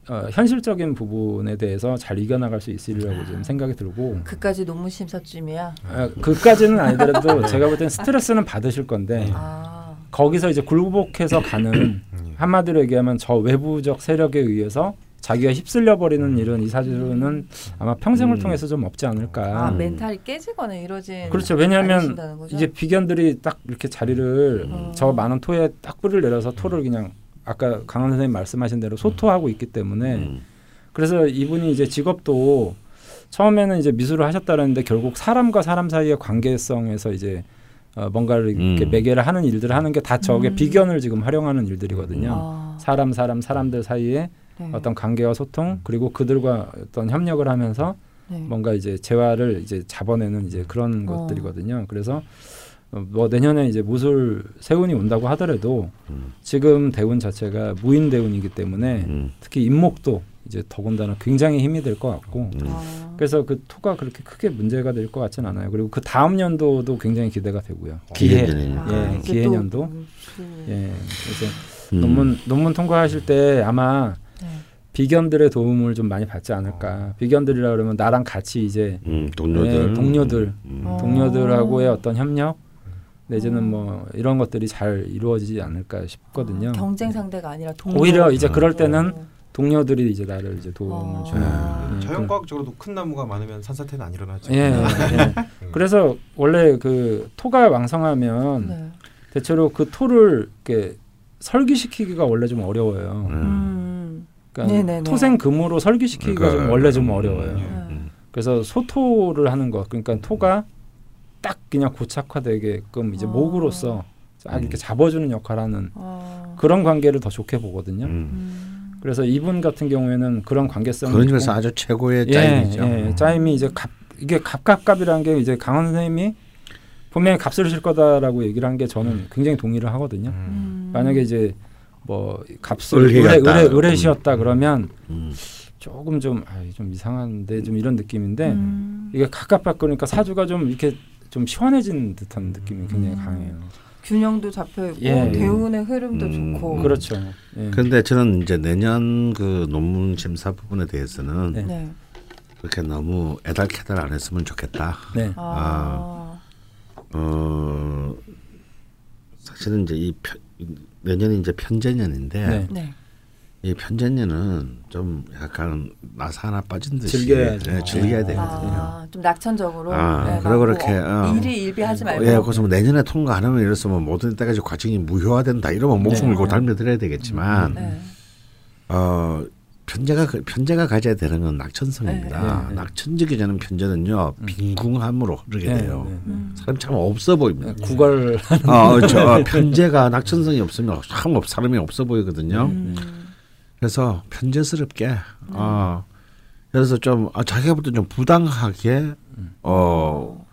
Speaker 4: 어, 현실적인 부분에 대해서 잘 이겨나갈 수 있으리라고 좀 생각이 들고
Speaker 1: 그까지 논문 심사쯤이야.
Speaker 4: 아, 그까지는 아니더라도 *laughs* 제가 볼 땐 스트레스는 받으실 건데
Speaker 1: 아.
Speaker 4: 거기서 이제 굴복해서 가는
Speaker 2: 음.
Speaker 4: 한마디로 얘기하면 저 외부적 세력에 의해서 자기가 휩쓸려 버리는 일은 이 사주는 아마 평생을
Speaker 3: 음.
Speaker 4: 통해서 좀 없지 않을까.
Speaker 1: 아,
Speaker 3: 음.
Speaker 1: 멘탈이 깨지거나 이러진
Speaker 4: 그렇죠. 왜냐하면? 이제 비견들이 딱 이렇게 자리를
Speaker 1: 음.
Speaker 4: 저 많은 토에 딱 뿌리를 내려서 토를 그냥 아까 강원 선생님 말씀하신 대로 소토하고 있기 때문에
Speaker 3: 음.
Speaker 4: 그래서 이분이 이제 직업도 처음에는 이제 미술을 하셨다는데 결국 사람과 사람 사이의 관계성에서 이제 어, 뭔가를 이렇게
Speaker 3: 음.
Speaker 4: 매개를 하는 일들을 하는 게 다 저게
Speaker 1: 음.
Speaker 4: 비견을 지금 활용하는 일들이거든요.
Speaker 1: 아.
Speaker 4: 사람 사람 사람들 사이에
Speaker 1: 네.
Speaker 4: 어떤 관계와 소통 그리고 그들과 어떤 협력을 하면서
Speaker 1: 네.
Speaker 4: 뭔가 이제 재화를 이제 잡아내는 이제 그런
Speaker 1: 어.
Speaker 4: 것들이거든요. 그래서 어, 뭐 내년에 이제 무술 세운이 온다고 하더라도
Speaker 3: 음.
Speaker 4: 지금 대운 자체가 무인 대운이기 때문에
Speaker 3: 음.
Speaker 4: 특히 임목도 이제 더군다나 굉장히 힘이 될 것 같고
Speaker 3: 음.
Speaker 1: 아.
Speaker 4: 그래서 그 토가 그렇게 크게 문제가 될 것 같지는 않아요. 그리고 그 다음 연도도 굉장히 기대가 되고요. 기해
Speaker 3: 기해년이니까.
Speaker 4: 예,
Speaker 1: 이게
Speaker 4: 기해 년도.
Speaker 1: 또, 음, 그,
Speaker 4: 예, 그래서
Speaker 3: 음.
Speaker 4: 논문 논문 통과하실 때 아마
Speaker 1: 네.
Speaker 4: 비견들의 도움을 좀 많이 받지 않을까. 비견들이라 그러면 나랑 같이 이제
Speaker 3: 음, 동료들.
Speaker 4: 예, 동료들,
Speaker 3: 음.
Speaker 1: 어.
Speaker 4: 동료들하고의 어떤 협력 내지는
Speaker 1: 어.
Speaker 4: 뭐 이런 것들이 잘 이루어지지 않을까 싶거든요.
Speaker 1: 아, 경쟁 상대가 아니라 동료.
Speaker 4: 오히려 이제 그럴
Speaker 1: 어.
Speaker 4: 때는 동료들이 이제 나를 이제 도움을
Speaker 1: 어.
Speaker 4: 주는.
Speaker 1: 아.
Speaker 4: 음,
Speaker 2: 자연과학적으로도 큰 나무가 많으면 산사태는 안 일어나죠.
Speaker 4: 예, 예. 그래서 원래 그 토가 왕성하면
Speaker 1: 네.
Speaker 4: 대체로 그 토를 이렇게 설기시키기가 원래 좀 어려워요.
Speaker 3: 음.
Speaker 1: 음.
Speaker 4: 그러니까. 토생금으로 설기시키기가 좀
Speaker 3: 그러니까,
Speaker 4: 원래 좀
Speaker 3: 음,
Speaker 4: 어려워요.
Speaker 1: 네.
Speaker 3: 음.
Speaker 4: 그래서 소토를 하는 거, 그러니까 토가 딱 그냥 고착화되게끔 이제
Speaker 1: 아.
Speaker 4: 목으로서 딱 이렇게 잡아주는 역할하는
Speaker 1: 아.
Speaker 4: 그런 관계를 더 좋게 보거든요.
Speaker 3: 음.
Speaker 1: 음.
Speaker 4: 그래서 이분 같은 경우에는 그런 관계성이
Speaker 3: 그런 점에서 아주 최고의
Speaker 4: 예,
Speaker 3: 짜임이죠.
Speaker 4: 예, 짜임이 이제 갑 이게 갑갑갑이라는 게 이제 강원 선생님이 분명히 값을 실 거다라고 얘기를 한 게 저는 굉장히 동의를 하거든요.
Speaker 1: 음.
Speaker 4: 만약에 이제 뭐 값을
Speaker 3: 의뢰
Speaker 4: 의뢰 의뢰시였다 그러면
Speaker 3: 음.
Speaker 4: 조금 좀, 아이, 좀 이상한데 좀 이런 느낌인데
Speaker 1: 음.
Speaker 4: 이게 가깝 바꾸니까 사주가 좀 이렇게 좀 시원해진 듯한 느낌이 굉장히
Speaker 1: 음.
Speaker 4: 강해요.
Speaker 1: 균형도 잡혀 있고
Speaker 4: 예.
Speaker 1: 대운의 흐름도
Speaker 3: 음.
Speaker 1: 좋고.
Speaker 4: 그렇죠. 예.
Speaker 3: 근데 저는 이제 내년 그 논문 심사 부분에 대해서는
Speaker 4: 네.
Speaker 1: 네.
Speaker 3: 그렇게 너무 애달캐달 안 했으면 좋겠다.
Speaker 4: 네.
Speaker 1: 아.
Speaker 3: 어 사실은 이제 이 편, 내년이 이제 편제년인데
Speaker 4: 네.
Speaker 1: 네.
Speaker 3: 이 편제년은 좀 약간 나사 하나 빠진 듯이
Speaker 4: 즐겨야죠.
Speaker 3: 예, 즐겨야
Speaker 4: 아.
Speaker 3: 되거든요.
Speaker 1: 아, 좀 낙천적으로.
Speaker 3: 아,
Speaker 1: 네, 막
Speaker 3: 그렇게,
Speaker 1: 뭐
Speaker 3: 어.
Speaker 1: 일이 일비하지 말고.
Speaker 3: 예, 그래서 뭐 내년에 통과 안 하면 이랬으면 모든 때까지 과정이 무효화된다 이러면 목숨을
Speaker 4: 네.
Speaker 3: 걸고 달며들어야 되겠지만
Speaker 1: 네.
Speaker 3: 어 편제가 그- 편제가 가져야 되는 건 낙천성입니다.
Speaker 4: 네, 네, 네.
Speaker 3: 낙천적이 되는 편제는요
Speaker 4: 음.
Speaker 3: 빈궁함으로 흐르게
Speaker 4: 네,
Speaker 3: 돼요.
Speaker 4: 네, 네.
Speaker 1: 음.
Speaker 3: 사람 참 없어 보입니다.
Speaker 4: 구걸
Speaker 3: 어, 저 편제가 낙천성이 없으면 참 없, 사람이 없어 보이거든요.
Speaker 1: 음.
Speaker 3: 그래서 편제스럽게 어 그래서 좀 아, 자기가 볼 때 좀 부당하게 어.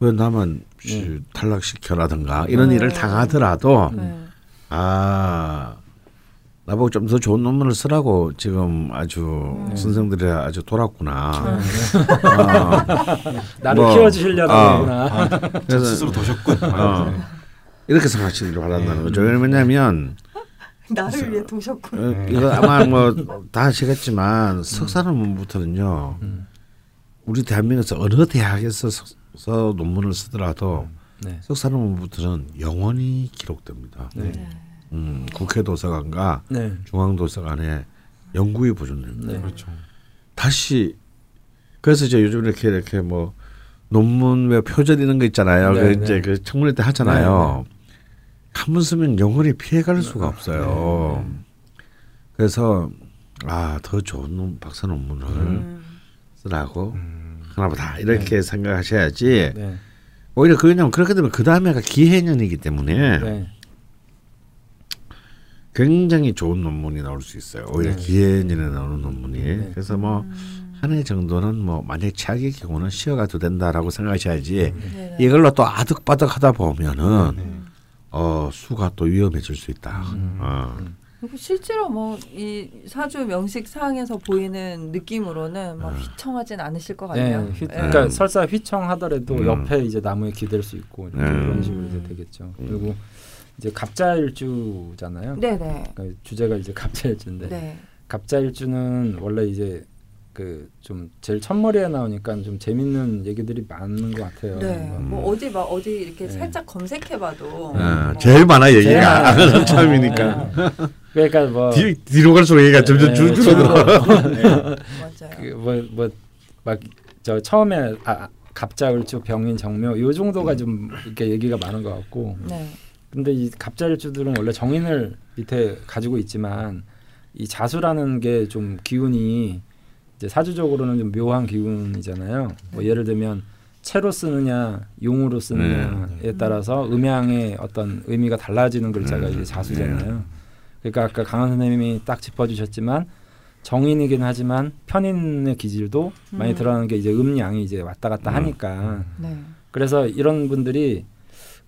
Speaker 3: 왜 나만 씨, 탈락시켜라든가 이런
Speaker 1: 네.
Speaker 3: 일을 당하더라도
Speaker 1: 네.
Speaker 3: 아 나보고 좀 더 좋은 논문을 쓰라고 지금 아주 선생들이 아주 돌았구나. 어,
Speaker 4: 나를
Speaker 3: 뭐,
Speaker 4: 키워주시려는
Speaker 3: 아.
Speaker 4: 거구나.
Speaker 3: 그래서
Speaker 2: 스스로 도셨군.
Speaker 3: 어, 이렇게 생각하시길 바란다는 거죠. 왜냐면
Speaker 1: 나를 위해 도셨군.
Speaker 3: 어, 이거 아마 뭐 다 아시겠지만 석사 논문부터는요.
Speaker 4: 음.
Speaker 3: 우리 대한민국에서 어느 대학에서 석사 논문을 쓰더라도
Speaker 4: 네.
Speaker 3: 석사 논문부터는 영원히 기록됩니다.
Speaker 4: 네.
Speaker 3: 음, 국회 도서관과
Speaker 4: 네.
Speaker 3: 중앙 도서관에 영구히 보존됩니다.
Speaker 4: 네.
Speaker 2: 그렇죠.
Speaker 3: 다시 그래서 이제 요즘 이렇게 이렇게 뭐 논문 왜 표절 이런 거 있잖아요.
Speaker 4: 네,
Speaker 3: 그
Speaker 4: 네.
Speaker 3: 이제 그 청문회 때 하잖아요. 한번 쓰면 영원히 피해갈 수가 없어요. 그래서 아 더 좋은 논- 박사 논문을
Speaker 1: 음.
Speaker 3: 쓰라고
Speaker 2: 음.
Speaker 3: 하나보다 이렇게 생각하셔야지.
Speaker 4: 네.
Speaker 3: 오히려 그 왜냐면 그렇게 되면 그 다음에가 기해년이기 때문에
Speaker 4: 네.
Speaker 3: 굉장히 좋은 논문이 나올 수 있어요. 오히려
Speaker 4: 네.
Speaker 3: 기해년에 나오는 논문이.
Speaker 4: 네.
Speaker 3: 그래서 뭐 한 해 정도는 뭐 만약 최악의 경우는 쉬어가도 된다라고 생각하셔야지
Speaker 1: 네네.
Speaker 3: 이걸로 또 아득바득 하다 보면은
Speaker 2: 네.
Speaker 3: 어 수가 또 위험해질 수 있다.
Speaker 4: 음.
Speaker 3: 어.
Speaker 1: 그리고 실제로 뭐 이 사주 명식 사항에서 보이는 느낌으로는 막
Speaker 3: 네.
Speaker 1: 휘청하진 않으실 것
Speaker 4: 네,
Speaker 1: 같네요.
Speaker 4: 휘,
Speaker 1: 네.
Speaker 4: 그러니까 설사 휘청하더라도
Speaker 3: 음.
Speaker 4: 옆에 이제 나무에 기댈 수 있고
Speaker 3: 음.
Speaker 4: 그런 식으로 이제 되겠죠. 그리고 이제 갑자일주잖아요.
Speaker 1: 네네.
Speaker 4: 그러니까 주제가 이제 *laughs* 갑자일주인데
Speaker 1: 네.
Speaker 4: 갑자일주는 원래 이제 그 좀 제일 첫머리에 나오니까 좀 재밌는 얘기들이 많은 것 같아요.
Speaker 1: 네. 뭐뭐 어디 막 어디 이렇게
Speaker 4: 네.
Speaker 1: 살짝 검색해봐도
Speaker 3: 어,
Speaker 1: 뭐
Speaker 3: 제일 많아 얘기가
Speaker 4: 많아요. *laughs*
Speaker 3: 처음이니까
Speaker 4: 네. 그러니까 뭐
Speaker 3: 뒤, 뒤로 갈수록 얘기가 점점 *laughs*
Speaker 4: 네,
Speaker 3: 줄줄어.
Speaker 1: 맞아요.
Speaker 4: 그 뭐뭐 막 저 처음에 아, 갑자일주 병인 정묘 요 정도가 좀 이렇게 얘기가 많은 것 같고
Speaker 1: 네.
Speaker 4: 근데 이 갑자일주들은 원래 정인을 밑에 가지고 있지만 이 자수라는 게 좀 기운이 이제 사주적으로는 좀 묘한 기운이잖아요. 뭐 예를 들면 채로 쓰느냐 용으로 쓰느냐에 따라서 음양의 어떤 의미가 달라지는 글자가 이제 자수잖아요. 그러니까 아까 강한 선생님이 딱 짚어주셨지만 정인이긴 하지만 편인의 기질도 많이
Speaker 1: 음.
Speaker 4: 드러나는 게 이제 음양이 이제 왔다 갔다
Speaker 3: 음.
Speaker 4: 하니까
Speaker 1: 네.
Speaker 4: 그래서 이런 분들이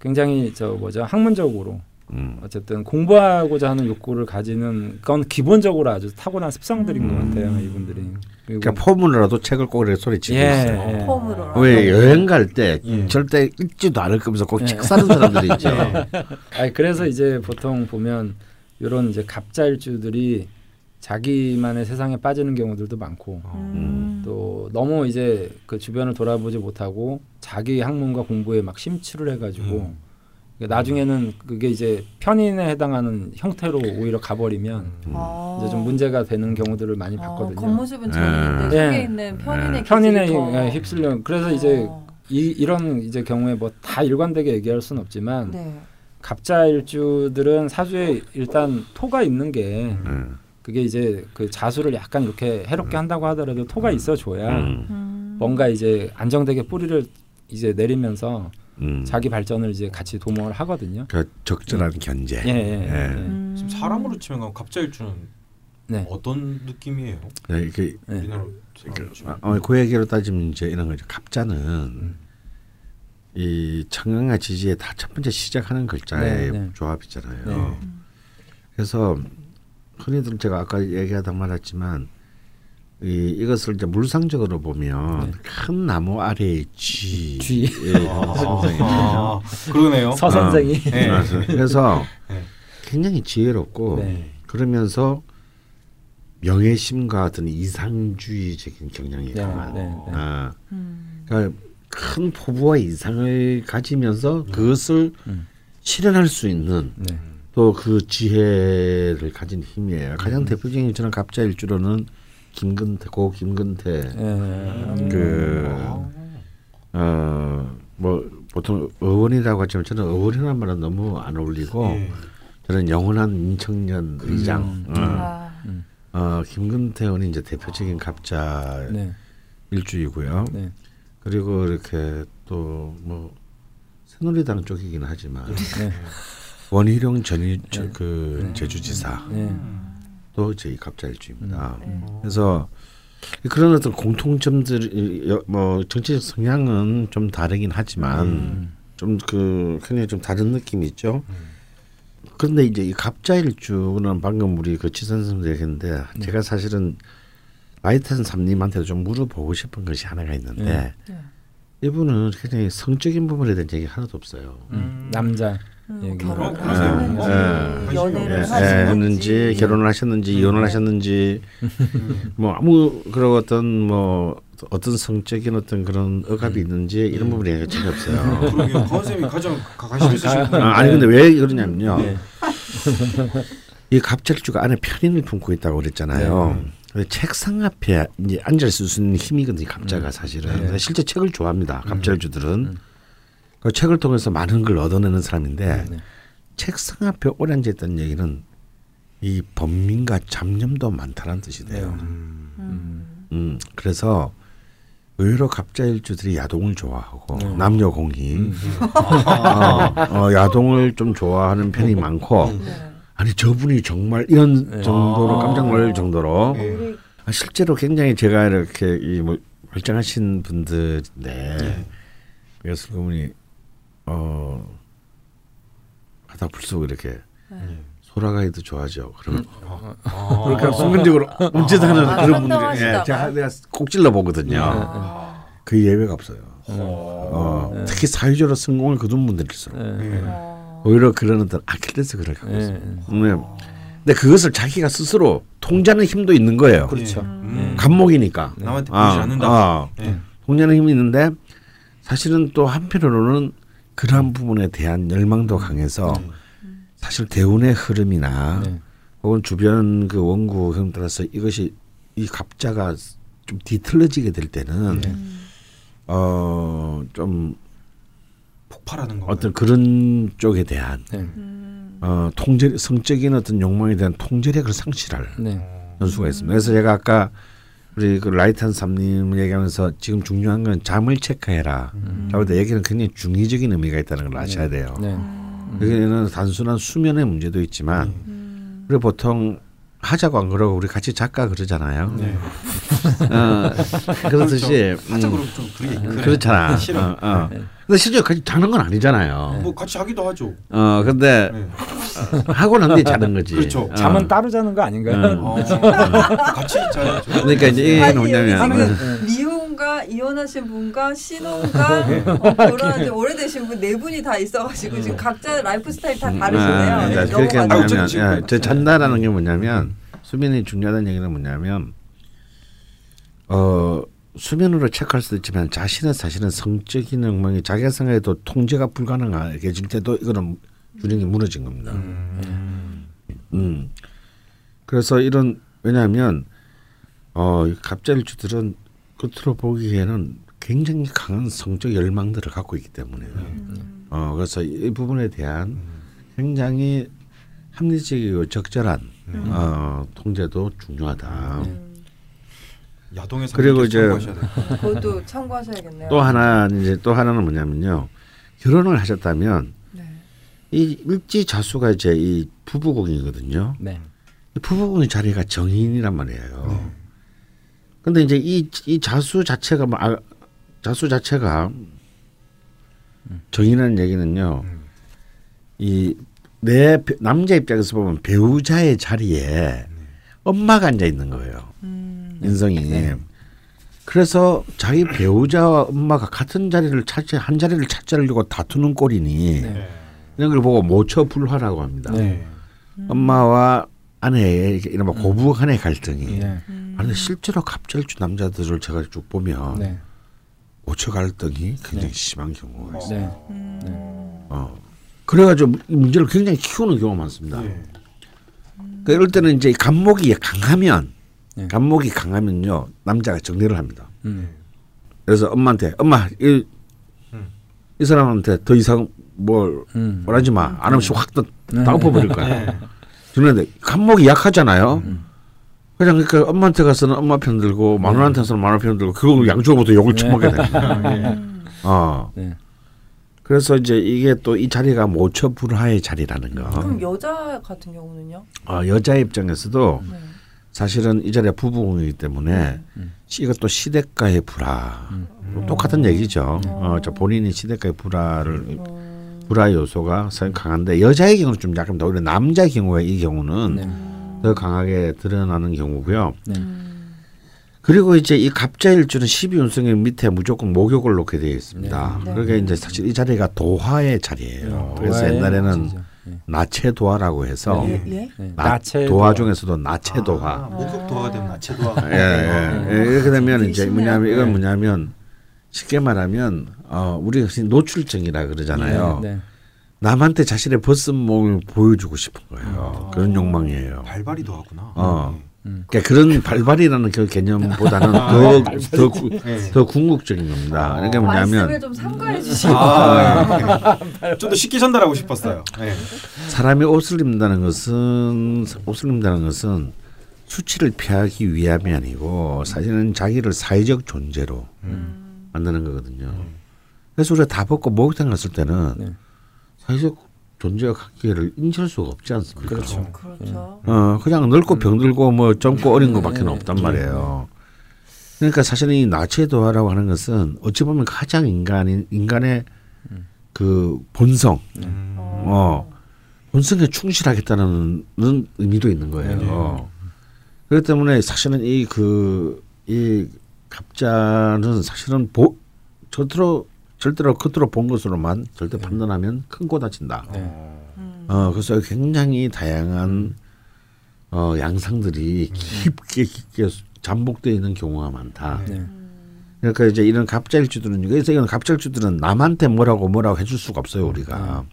Speaker 4: 굉장히 저 뭐죠 학문적으로
Speaker 3: 음.
Speaker 4: 어쨌든 공부하고자 하는 욕구를 가지는 건 기본적으로 아주 타고난 습성들인 것
Speaker 3: 음.
Speaker 4: 같아요 이분들이 그리고
Speaker 3: 그러니까 포문으로도 책을 꼭 이렇게 소리치고
Speaker 4: 예,
Speaker 3: 있어요.
Speaker 4: 예.
Speaker 1: 폼으로.
Speaker 3: 왜 여행 갈때
Speaker 2: 예.
Speaker 3: 절대 읽지도 않을 거면서 꼭
Speaker 4: 예.
Speaker 3: 책 사는 사람들이 있죠. *laughs*
Speaker 4: 아니 그래서 이제 보통 보면 이런 이제 갑자일주들이 자기만의 세상에 빠지는 경우들도 많고
Speaker 1: 음.
Speaker 4: 또 너무 이제 그 주변을 돌아보지 못하고 자기 학문과 공부에 막 심취를 해가지고
Speaker 2: 음.
Speaker 4: 그러니까 나중에는 그게 이제 편인에 해당하는 형태로 오히려 가버리면
Speaker 1: 아.
Speaker 4: 이제 좀 문제가 되는 경우들을 많이
Speaker 1: 아,
Speaker 4: 봤거든요.
Speaker 1: 겉모습은
Speaker 3: 네.
Speaker 1: 정인인데
Speaker 4: 네.
Speaker 1: 속에 있는 편인의
Speaker 4: 편인에 휩쓸려. 그래서 이제
Speaker 1: 어.
Speaker 4: 이 이런 이제 경우에 뭐 다 일관되게 얘기할 수는 없지만
Speaker 1: 네.
Speaker 4: 갑자일주들은 사주에 일단 토가 있는 게
Speaker 3: 음.
Speaker 4: 그게 이제 그 자수를 약간 이렇게 해롭게 한다고 하더라도 토가 있어줘야
Speaker 3: 음.
Speaker 1: 음.
Speaker 4: 뭔가 이제 안정되게 뿌리를 이제 내리면서
Speaker 3: 음.
Speaker 4: 자기 발전을 이제 같이 도모를 하거든요.
Speaker 3: 그 적절한 견제.
Speaker 4: 예, 예, 예.
Speaker 3: 예.
Speaker 1: 음.
Speaker 2: 지금 사람으로 치면 갑자일주는
Speaker 4: 네.
Speaker 2: 어떤 느낌이에요?
Speaker 3: 네, 이게
Speaker 4: 네.
Speaker 2: 치면.
Speaker 3: 어, 그 얘기로 따지면 이제 이런 거죠. 갑자는 이 청강과 지지의 다 첫 번째 시작하는 글자의
Speaker 4: 네, 네.
Speaker 3: 조합이잖아요.
Speaker 4: 네.
Speaker 3: 그래서 흔히들 제가 아까 얘기하다 말했지만 이 이것을 이제 물상적으로 보면
Speaker 4: 네.
Speaker 3: 큰 나무 아래의 쥐.
Speaker 4: 쥐.
Speaker 3: 예,
Speaker 2: 아. 아, 그러네요. *laughs*
Speaker 4: 서 선생이
Speaker 2: 네.
Speaker 3: 그래서,
Speaker 2: 네.
Speaker 3: 굉장히 지혜롭고
Speaker 4: 네.
Speaker 3: 그러면서 명예심과 어떤 이상주의적인 경향이
Speaker 4: 네,
Speaker 3: 강한.
Speaker 4: 네, 네.
Speaker 3: 아,
Speaker 1: 음.
Speaker 3: 그러니까 큰 포부와 이상을 가지면서 그것을
Speaker 4: 음.
Speaker 3: 실현할 수 있는
Speaker 4: 네.
Speaker 3: 또 그 지혜를 가진 힘이에요. 가장
Speaker 4: 음.
Speaker 3: 대표적인 저는 갑자일 주로는 김근태 고 김근태
Speaker 4: 예.
Speaker 3: 그
Speaker 2: 아.
Speaker 3: 어뭐 보통 의원이라고 하지만 저는 의원이라는 말은 너무 안 어울리고
Speaker 2: 예.
Speaker 3: 저는 영원한 민청년 의장
Speaker 4: 음.
Speaker 3: 어,
Speaker 1: 아.
Speaker 3: 어, 김근태 의원이 이제 대표적인 갑자
Speaker 4: 네.
Speaker 3: 일주이고요.
Speaker 4: 네.
Speaker 3: 그리고 이렇게 또 뭐 새누리당 쪽이긴 하지만
Speaker 4: 네.
Speaker 3: 원희룡 전이
Speaker 4: 네.
Speaker 3: 그
Speaker 4: 네.
Speaker 3: 제주지사
Speaker 4: 네.
Speaker 3: 또 저희 갑자일주입니다.
Speaker 1: 네.
Speaker 3: 그래서 그런 어떤 공통점들 여- 뭐 정치적 성향은 좀 다르긴 하지만
Speaker 4: 음.
Speaker 3: 좀그 굉장히 좀 다른 느낌이 있죠. 그런데 이제 이 갑자일주는 방금 우리 그 지선 선생님도 얘기했는데 제가 사실은 라이튼 삼님한테도 좀 물어보고 싶은 것이 하나가 있는데
Speaker 4: 네.
Speaker 1: 네.
Speaker 3: 이분은 굉장히 성적인 부분에 대한 얘기 하나도 없어요.
Speaker 4: 음. 남자
Speaker 1: 음,
Speaker 2: 어,
Speaker 1: 하셨는지
Speaker 3: 예,
Speaker 2: 예.
Speaker 1: 연애를
Speaker 3: 예,
Speaker 1: 하셨는지
Speaker 3: 예, 했는지 결혼을 하셨는지 이혼을 하셨는지 *laughs* 뭐 아무 그런 어떤 뭐 어떤 성적인 어떤 그런 억압이 있는지 이런 얘기가 전혀 없어요.
Speaker 2: 그러게요. 권 쌤이 가장 관심 있으신 분.
Speaker 3: 아, 아니 근데 왜 그러냐면요.
Speaker 4: 네.
Speaker 3: 이 갑절주가 안에 편인을 품고 있다고 그랬잖아요. 근데 책상 앞에 이제 앉을 수 있는 힘이거든요. 갑자가 사실은.
Speaker 4: 네.
Speaker 3: 근데 실제 책을 좋아합니다. 갑절주들은 그 책을 통해서 많은 걸 얻어내는 사람인데
Speaker 4: 네.
Speaker 3: 책상 앞에 오래 앉아 있다는 얘기는 이 번민과 잡념도 많다는 뜻이 돼요.
Speaker 4: 음.
Speaker 3: 음, 그래서 의외로 갑자일주들이 야동을 좋아하고
Speaker 4: 네.
Speaker 3: 남녀 공히
Speaker 4: 음.
Speaker 3: 어, 어, 야동을 좀 좋아하는 편이 많고
Speaker 1: 네.
Speaker 3: 아니 저분이 정말 이런
Speaker 4: 네.
Speaker 3: 정도로
Speaker 2: 아.
Speaker 3: 깜짝 놀랄 정도로
Speaker 2: 네.
Speaker 1: 우리
Speaker 3: 아, 실제로 굉장히 제가 이렇게 이뭐 멀쩡하신 분들인데
Speaker 2: 네.
Speaker 3: 그래서 그분이 어 하다 불쑥 이렇게
Speaker 1: 네.
Speaker 3: 소라가이도 좋아하죠. 그러면
Speaker 2: 아.
Speaker 3: 그렇게 순간적으로 움찔하는
Speaker 1: 아,
Speaker 3: 그런 분들. 예, 제가 내가 꼭 찔러 보거든요.
Speaker 2: 아.
Speaker 3: 그 예외가 없어요.
Speaker 2: 어.
Speaker 3: 어, 특히 사회적으로 성공을 거둔 분들일수록
Speaker 4: 네.
Speaker 2: 네.
Speaker 1: 어.
Speaker 3: 오히려 그런 어떤 아킬레스건을 갖고
Speaker 4: 네.
Speaker 3: 있어요. 네. 근데 그것을 자기가 스스로 통제하는 힘도 있는 거예요.
Speaker 4: 그렇죠.
Speaker 2: 음.
Speaker 3: 감목이니까.
Speaker 2: 남한테
Speaker 3: 아,
Speaker 2: 보이지 않는다.
Speaker 3: 아,
Speaker 2: 네.
Speaker 3: 통제하는 힘이 있는데 사실은 또 한편으로는 그러한 부분에 대한 열망도 강해서
Speaker 2: 네.
Speaker 3: 사실 대운의 흐름이나
Speaker 4: 네.
Speaker 3: 혹은 주변 그 원구 흐름 따라서 이것이 이 갑자가 좀 뒤틀려지게 될 때는
Speaker 2: 네.
Speaker 3: 어좀
Speaker 2: 폭발하는 거.
Speaker 3: 어떤 그런 쪽에 대한
Speaker 4: 네.
Speaker 1: 음.
Speaker 3: 어 통제 성적인 어떤 욕망에 대한 통제력을 상실할
Speaker 4: 네.
Speaker 3: 연수가 있습니다. 그래서 제가 아까 우리 그 라이탄 삼님 얘기하면서 지금 중요한 건 잠을 체크해라.
Speaker 2: 음.
Speaker 3: 라고 때 얘기는 굉장히 중의적인 의미가 있다는 걸 아셔야 돼요.
Speaker 4: 네.
Speaker 3: 여기는 단순한 수면의 문제도 있지만
Speaker 1: 음.
Speaker 3: 우리 보통 하자고 안 그러고 우리 같이 작가 그러잖아요.
Speaker 2: 네.
Speaker 3: 어, 그렇듯이
Speaker 2: 하자
Speaker 3: 음,
Speaker 2: 그러면 좀 그게 그래.
Speaker 3: 그렇잖아.
Speaker 2: 싫어.
Speaker 3: 어, 어.
Speaker 4: 네.
Speaker 3: 근데 실제로 같이 자는 건 아니잖아요.
Speaker 2: 뭐 같이 하기도 하죠.
Speaker 3: 어, 근데
Speaker 2: 네.
Speaker 3: 하고 난 뒤에 자는 거지.
Speaker 2: 그렇죠.
Speaker 3: 어.
Speaker 4: 잠은 따로 자는 거 아닌가요?
Speaker 3: 음.
Speaker 2: 어, 같이 자야죠. *laughs*
Speaker 3: 그러니까 이제 이게 뭐냐면
Speaker 1: 여기서는 미혼과 이혼하신 분과 신혼과 *laughs* 어, 결혼한 지 오래되신 분 네 분이 다 있어가지고 지금 각자 라이프 스타일 다 다르시네요.
Speaker 3: 아,
Speaker 1: 네,
Speaker 3: 자, 그렇게 뭐냐면 예, 저 잔다라는 게 뭐냐면 수면이 중요하다는 얘기는 뭐냐면 어 수면으로 체크할 수도 있지만 자신은 사실은 성적인 욕망이 자기 생각에도 통제가 불가능하게 질 때도 이거는 균형이 무너진 겁니다.
Speaker 2: 음.
Speaker 3: 음. 그래서 이런 왜냐하면 어 갑자일주들은 겉으로 보기에는 굉장히 강한 성적 열망들을 갖고 있기 때문에 어 그래서 이 부분에 대한 굉장히 합리적이고 적절한 어 통제도 중요하다.
Speaker 2: 야동의
Speaker 3: 그리고 이제.
Speaker 1: 그것도 참고하셔야겠네요.
Speaker 3: 또 하나 이제 또 하나는 뭐냐면요 결혼을 하셨다면
Speaker 1: 네.
Speaker 3: 이 일지 자수가 이제 이 부부궁이거든요.
Speaker 4: 네.
Speaker 3: 이 부부궁의 자리가 정인이란 말이에요. 근데 이제 이, 이 자수 자체가 뭐 아, 자수 자체가 정인이라는 얘기는요.
Speaker 2: 음.
Speaker 3: 이내 남자 입장에서 보면 배우자의 자리에 엄마가 앉아 있는 거예요.
Speaker 1: 음.
Speaker 3: 인성이.
Speaker 4: 네.
Speaker 3: 그래서 자기 배우자와 엄마가 같은 자리를 차지 한 자리를 차지하려고 다투는 꼴이니
Speaker 4: 네.
Speaker 3: 이런 걸 보고 모처 불화라고 합니다.
Speaker 4: 네.
Speaker 3: 엄마와 아내의 이른바 고부 간의 갈등이.
Speaker 4: 네.
Speaker 3: 아, 근데 실제로 갑절주 남자들을 제가 쭉 보면
Speaker 4: 네.
Speaker 3: 모처 갈등이 굉장히
Speaker 4: 네.
Speaker 3: 심한 경우가 있어요.
Speaker 4: 네.
Speaker 3: 어. 그래가지고 이 문제를 굉장히 키우는 경우가 많습니다.
Speaker 2: 네.
Speaker 3: 그러니까 이럴 때는 이제 감목이 강하면
Speaker 4: 네.
Speaker 3: 감목이 강하면요 남자가 정리를 합니다.
Speaker 4: 음.
Speaker 3: 그래서 엄마한테 엄마 이,
Speaker 2: 음.
Speaker 3: 이 사람한테 더 이상 뭘
Speaker 4: 음.
Speaker 3: 말하지 마. 안 하면 확 또,
Speaker 4: 네.
Speaker 3: 다 엎어버릴 거야.
Speaker 2: 네.
Speaker 3: 그런데 감목이 약하잖아요. 그냥 그러니까 엄마한테 가서는 엄마 편 들고 마누라한테서는 마누라 편 들고 그걸 양쪽으로부터 욕을 처먹게 됩니다.
Speaker 4: 네. *laughs*
Speaker 3: 어.
Speaker 4: 네.
Speaker 3: 그래서 이제 이게 또 이 자리가 모처불화의 자리라는 거.
Speaker 1: 그럼 여자 같은 경우는요?
Speaker 3: 어, 여자 입장에서도
Speaker 1: 네.
Speaker 3: 사실은 이 자리가 부부이기 때문에
Speaker 4: 음.
Speaker 3: 이것도 시대가의 불화.
Speaker 4: 음.
Speaker 3: 똑같은 얘기죠. 어, 저 본인이 시대가의 불화를
Speaker 1: 음.
Speaker 3: 불화 요소가 강한데 여자의 경우는 좀 약간 더 오히려 남자의 경우에 이 경우는
Speaker 4: 네.
Speaker 3: 더 강하게 드러나는 경우고요.
Speaker 4: 네.
Speaker 3: 그리고 이제 이 갑자일주는 12운성의 밑에 무조건 목욕을 놓게 되어 있습니다.
Speaker 1: 네.
Speaker 3: 그러니까 이제 사실 이 자리가 도화의 자리예요. 그래서
Speaker 4: 도화의
Speaker 3: 옛날에는.
Speaker 4: 네.
Speaker 3: 나체도화라고 해서
Speaker 1: 예? 예?
Speaker 4: 네.
Speaker 3: 나,
Speaker 4: 나체
Speaker 3: 도화 중에서도 나체도화.
Speaker 2: 아, 목욕 도화가 되면 나체 도화.
Speaker 3: 예, 예, 예. 이렇게 되면
Speaker 1: 되게
Speaker 3: 이제. 뭐냐면 이건
Speaker 4: 네.
Speaker 3: 뭐냐면 쉽게 말하면 어 우리 흔히 노출증이라 그러잖아요.
Speaker 4: 네.
Speaker 3: 남한테 자신의 벗은 몸을 보여주고 싶은 거예요. 그런 욕망이에요.
Speaker 2: 발발이 도화구나.
Speaker 3: 어.
Speaker 2: 네.
Speaker 3: 그러니까 그런 발발이라는 그 개념보다는 더, 더, 구-
Speaker 2: 네.
Speaker 3: 더 궁극적인 겁니다. 그러니까
Speaker 1: 말씀을
Speaker 3: 뭐냐면
Speaker 1: 좀 삼가해 주시고
Speaker 2: 아, 좀더 쉽게 전달하고 싶었어요. 네.
Speaker 3: 사람이 옷을 입는다는 것은 옷을 입는다는 것은 수치를 피하기 위함이 아니고 사실은 자기를 사회적 존재로 만드는 거거든요. 그래서 우리가 다 벗고 목욕탕 갔을 때는
Speaker 4: 네.
Speaker 3: 사회적 존재와 관계를 인지할 수가 없지 않습니까?
Speaker 4: 그렇죠.
Speaker 1: 그렇죠.
Speaker 3: 어 그냥 늙고 병들고 뭐 젊고 어린 것밖에
Speaker 4: 네,
Speaker 3: 없단
Speaker 4: 네.
Speaker 3: 말이에요. 그러니까 사실은 이 나체도화라고 하는 것은 어찌 보면 가장 인간인 인간의 그 본성,
Speaker 2: 음.
Speaker 3: 어 본성에 충실하겠다는 의미도 있는 거예요. 그렇기 때문에 사실은 이 그이 갑자는 사실은 보 절대로 절대로 겉으로 본 것으로만 절대 판단하면 큰고 다친다.
Speaker 4: 네.
Speaker 1: 음.
Speaker 3: 어 그래서 굉장히 다양한 어 양상들이 깊게 깊게 잠복되어 있는 경우가 많다.
Speaker 4: 네.
Speaker 3: 그러니까 이제 이런 갑자일주들은 그래서 이런 갑자일주들은 남한테 뭐라고 뭐라고 해줄 수가 없어요 우리가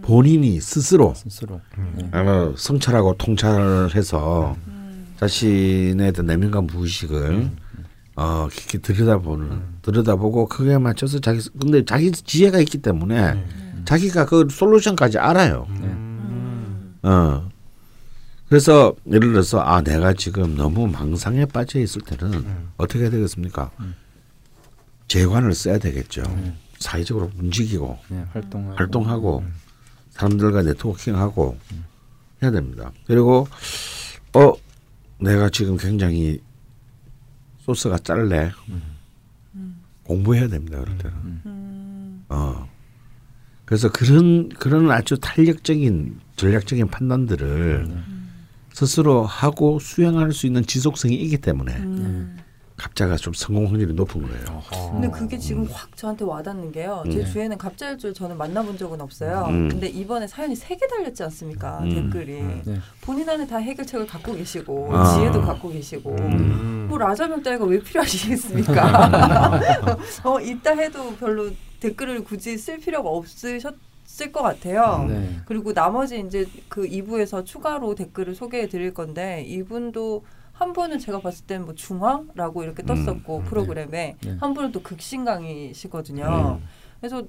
Speaker 3: 본인이 스스로
Speaker 4: 스스로.
Speaker 2: 음.
Speaker 4: 네.
Speaker 3: 어, 성찰하고 통찰해서 자신의 어떤 내면과 무의식을 어 깊이 들여다보는 들여다보고 그에 맞춰서 자기 근데 자기 지혜가 있기 때문에 자기가 그 솔루션까지 알아요.
Speaker 2: 음.
Speaker 3: 어. 그래서 예를 들어서 아 내가 지금 너무 망상에 빠져 있을 때는 어떻게 해야 되겠습니까? 재관을 써야 되겠죠. 사회적으로 움직이고
Speaker 4: 네, 활동하고.
Speaker 3: 활동하고 사람들과 네트워킹하고 해야 됩니다. 그리고 어 내가 지금 굉장히 소스가 짤래 공부해야 됩니다. 그럴 때는
Speaker 1: 음.
Speaker 3: 어 그래서 그런 그런 아주 탄력적인 전략적인 판단들을 스스로 하고 수행할 수 있는 지속성이 있기 때문에
Speaker 1: 음.
Speaker 3: 갑자가 좀 성공 확률이 높은 거예요.
Speaker 1: 근데 그게 지금 확 저한테 와닿는 게요. 제 주위에는 갑자일줄 저는 만나본 적은 없어요.
Speaker 3: 음.
Speaker 1: 근데 이번에 사연이 세 개 달렸지 않습니까?
Speaker 3: 음.
Speaker 1: 댓글이.
Speaker 4: 네.
Speaker 1: 본인 안에 다 해결책을 갖고 계시고
Speaker 3: 아.
Speaker 1: 지혜도 갖고 계시고
Speaker 2: 음.
Speaker 1: 뭐 라자명 따위가 왜 필요하시겠습니까? *laughs* 어 있다 해도 별로 댓글을 굳이 쓸 필요가 없으셨을 것 같아요.
Speaker 4: 네.
Speaker 1: 그리고 나머지 이제 그 2부에서 추가로 댓글을 소개해 드릴 건데 이분도 한 분은 제가 봤을 때는 뭐 중화라고 이렇게
Speaker 3: 음.
Speaker 1: 떴었고 프로그램에
Speaker 4: 네.
Speaker 1: 한 분은 또 극신강이시거든요. 그래서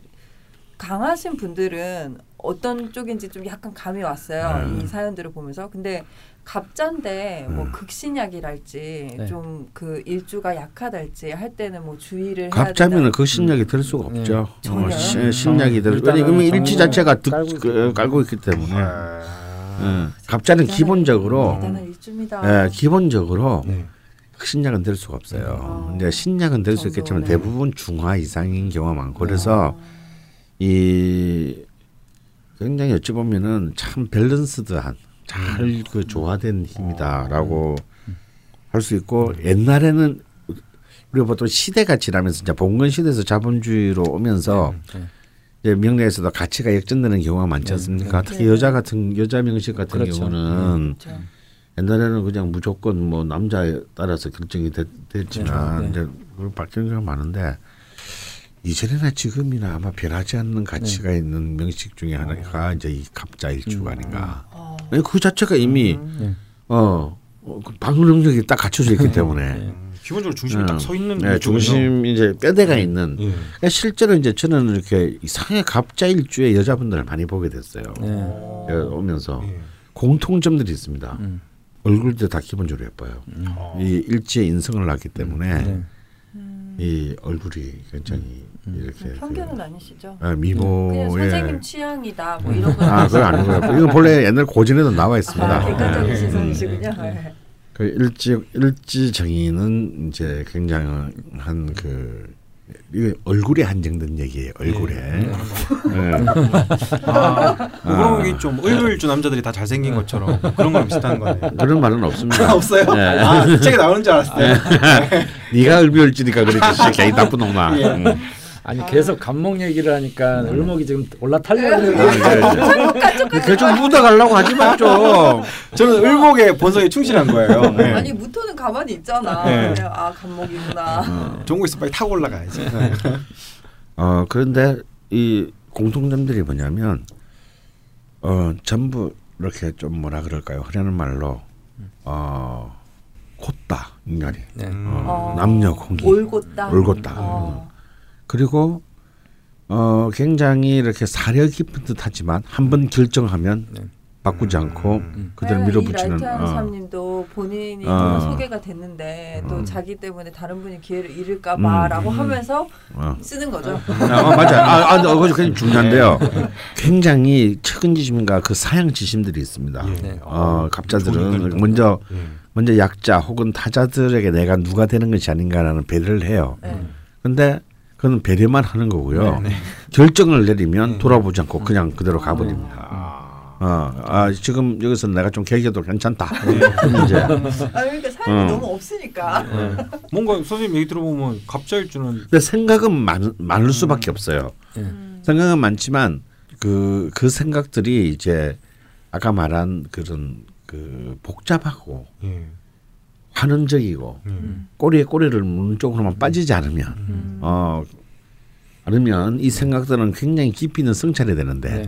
Speaker 1: 강하신 분들은 어떤 쪽인지 좀 약간 감이 왔어요.
Speaker 3: 음.
Speaker 1: 이 사연들을 보면서. 근데 갑자인데 뭐
Speaker 3: 음.
Speaker 1: 극신약이랄지
Speaker 4: 네.
Speaker 1: 좀그 일주가 약하달지 할 때는 뭐 주의를 해야
Speaker 3: 갑자면은
Speaker 1: 된다.
Speaker 3: 그 신약이 될 수가
Speaker 4: 네.
Speaker 3: 없죠.
Speaker 1: 전혀요?
Speaker 3: 어, 시- 신약이 될
Speaker 4: 일단은
Speaker 3: 왜냐면
Speaker 4: 정리를
Speaker 3: 자체가 득,
Speaker 4: 깔고 있기
Speaker 3: 그,
Speaker 4: 때문에.
Speaker 3: 깔고 있기 때문에
Speaker 2: 아.
Speaker 3: 예. 갑자는
Speaker 1: 대단한-
Speaker 3: 기본적으로. 예, 기본적으로
Speaker 2: 네.
Speaker 3: 신약은 될 수가 없어요.
Speaker 1: 아.
Speaker 3: 이제 신약은 될 수 있겠지만
Speaker 1: 정도네.
Speaker 3: 대부분 중화 이상인 경우가 많고 그래서 이 굉장히 어찌 보면은 참 밸런스드한 잘그 조화된 힘이다라고 할수 있고 옛날에는 우리가 보통 시대가 지나면서 이제 봉건 시대에서 자본주의로 오면서
Speaker 4: 네.
Speaker 3: 이제 명리에서도 가치가 역전되는 경우가 많지 않습니까? 특히
Speaker 1: 네.
Speaker 3: 여자 같은 여자 명식 같은
Speaker 4: 그렇죠.
Speaker 3: 경우는
Speaker 1: 그렇죠.
Speaker 3: 옛날에는 그냥 무조건 뭐 남자에 따라서 결정이 됐, 됐지만
Speaker 4: 네.
Speaker 3: 이제 바뀌는 경우가 많은데 이전이나 지금이나 아마 변하지 않는 가치가 있는 명식 중에 하나가 이제 이 갑자 일주가 아닌가.
Speaker 1: 어.
Speaker 3: 그 자체가 이미
Speaker 4: 네.
Speaker 3: 어, 어, 그 방어 능력이 딱 갖춰져 있기 때문에
Speaker 2: 음, 기본적으로 중심이 딱서 있는
Speaker 3: 네. 중심 이제 뼈대가 있는.
Speaker 2: 예.
Speaker 3: 그러니까 실제로 이제 저는 이렇게 이상의 갑자 일주의 여자분들을 많이 보게 됐어요.
Speaker 4: 네.
Speaker 3: 예, 오면서
Speaker 2: 예.
Speaker 3: 공통점들이 있습니다.
Speaker 4: 음.
Speaker 3: 얼굴도 다 기본적으로 예뻐요.
Speaker 2: 어.
Speaker 3: 이 일지에 인성을 낳기 때문에
Speaker 4: 네.
Speaker 3: 이 얼굴이 굉장히 이렇게
Speaker 1: 음. 편견은
Speaker 3: 그,
Speaker 1: 아니시죠?
Speaker 3: 아, 미모에
Speaker 1: 선생님 취향이다 뭐 이런 거
Speaker 3: 아 그건 아니고요. 이건 본래 옛날 고전에도 나와 있습니다.
Speaker 1: 아, 객관적인
Speaker 3: 예.
Speaker 1: 시선이시군요. 네.
Speaker 3: 그 일지 일지 정의는 이제 굉장한 그 이게 얼굴에 한정된 얘기예요. 얼굴에. 예.
Speaker 2: 아, 그런 게좀 의료일주 남자들이 다 잘생긴 것처럼 그런 거랑 비슷한 거네. *laughs*
Speaker 3: 그런 말은 없습니다.
Speaker 2: 없어요?
Speaker 3: 예.
Speaker 2: 아, 책에 나오는 줄 알았어요. *laughs*
Speaker 3: 네 가 을비을지니까 그렇지. 진짜 *laughs* 개이 나쁜 놈아. 음.
Speaker 4: 아니 계속 감목 얘기를 하니까 을목이 지금 올라타려고
Speaker 3: 네. 그좀 묻어가려고 하지 마 좀.
Speaker 2: 저는 을목의 본성에 충실한 거예요. 네.
Speaker 1: 아니 무토는 가만히 있잖아.
Speaker 2: 네.
Speaker 1: 그냥 아 간목이구나.
Speaker 2: 좋은 거 있어 빨리 타고 올라가야지. *laughs*
Speaker 3: 어 그런데 이 공통점들이 뭐냐면 어 전부 이렇게 좀 뭐라 그럴까요? 흐르는 말로 어 곧다 인간이
Speaker 4: 네.
Speaker 3: 어,
Speaker 1: 어.
Speaker 3: 남녀 공기
Speaker 1: 올곧다.
Speaker 3: 올곧다.
Speaker 1: 어.
Speaker 3: 그리고 어 굉장히 이렇게 사려 깊은 듯하지만 한번 결정하면
Speaker 4: 네.
Speaker 3: 바꾸지 않고
Speaker 4: 음.
Speaker 3: 그대로
Speaker 1: 이
Speaker 3: 밀어붙이는.
Speaker 1: 라이트한
Speaker 3: 어.
Speaker 1: 사님도 본인이
Speaker 3: 어.
Speaker 1: 소개가 됐는데 또
Speaker 3: 음.
Speaker 1: 자기 때문에 다른 분이 기회를 잃을까 봐라고
Speaker 4: 음.
Speaker 1: 하면서
Speaker 3: 어.
Speaker 1: 쓰는 거죠.
Speaker 3: 아, 어, 맞아요. 아, 아, 그거 굉장히 중요한데요. 굉장히 측은지심과 그 사양 지심들이 있습니다.
Speaker 2: 예.
Speaker 4: 네.
Speaker 3: 어, 갑자들은. 먼저
Speaker 2: 예.
Speaker 3: 먼저 약자 혹은 타자들에게 내가 누가 되는 것이 아닌가라는 배려를 해요.
Speaker 1: 네.
Speaker 3: 근데 그건 배려만 하는 거고요.
Speaker 2: 네.
Speaker 3: 결정을 내리면
Speaker 2: 네.
Speaker 3: 돌아보지 않고 그냥 그대로 가버립니다. 어, 아, 지금 여기서 내가 좀 계기도 괜찮다. 그럼 이제
Speaker 1: 아 그러니까 사연이
Speaker 3: 어.
Speaker 1: 너무 없으니까.
Speaker 2: 뭔가 선생님 얘기 들어보면 갑자일주는
Speaker 3: 근데 생각은 많, 많을 수밖에 없어요.
Speaker 4: 예.
Speaker 1: 음.
Speaker 3: 생각은 많지만 그, 그 생각들이 이제 아까 말한 그런 그 복잡하고
Speaker 2: 예.
Speaker 3: 환원적이고
Speaker 2: 예.
Speaker 3: 꼬리에 꼬리를 무는 쪽으로만 빠지지 않으면
Speaker 1: 음.
Speaker 3: 어 않으면 이 생각들은 굉장히 깊이 있는 성찰이 되는데
Speaker 4: 네.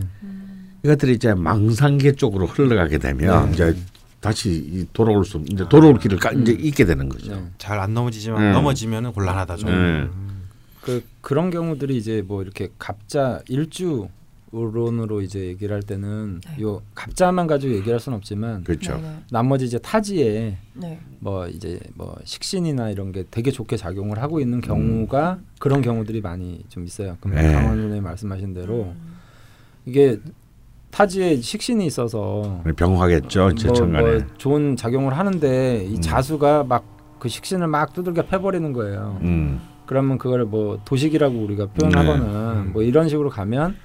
Speaker 3: 이것들이 이제 망상계 쪽으로 흘러가게 되면
Speaker 4: 네.
Speaker 3: 이제 다시 이 돌아올 수 이제 돌아올 길을 까, 이제 잊게 되는 거죠.
Speaker 4: 네.
Speaker 2: 잘안 넘어지지만
Speaker 3: 네.
Speaker 2: 넘어지면은 곤란하다 좀.
Speaker 3: 네.
Speaker 2: 음.
Speaker 4: 그 그런 경우들이 이제 뭐 이렇게 갑자 일주 론으로 이제 얘기를 할 때는
Speaker 1: 네.
Speaker 4: 요 갑자만 가지고 얘기할 수는 없지만
Speaker 3: 그렇죠.
Speaker 1: 네,
Speaker 4: 나머지 이제 타지에
Speaker 1: 네.
Speaker 4: 뭐 이제 뭐 식신이나 이런 게 되게 좋게 작용을 하고 있는 경우가 그런 경우들이 많이 좀 있어요. 그럼
Speaker 3: 네.
Speaker 4: 강원 선생님 말씀하신 대로
Speaker 1: 음.
Speaker 4: 이게 타지에 식신이 있어서
Speaker 3: 병화겠죠.
Speaker 4: 뭐,
Speaker 3: 제천간에.
Speaker 4: 뭐 좋은 작용을 하는데 이
Speaker 3: 음.
Speaker 4: 자수가 막 그 식신을 막 두들겨 패버리는 거예요.
Speaker 3: 음.
Speaker 4: 그러면 그걸 뭐 도식이라고 우리가 표현하거나
Speaker 2: 네.
Speaker 4: 뭐 이런 식으로 가면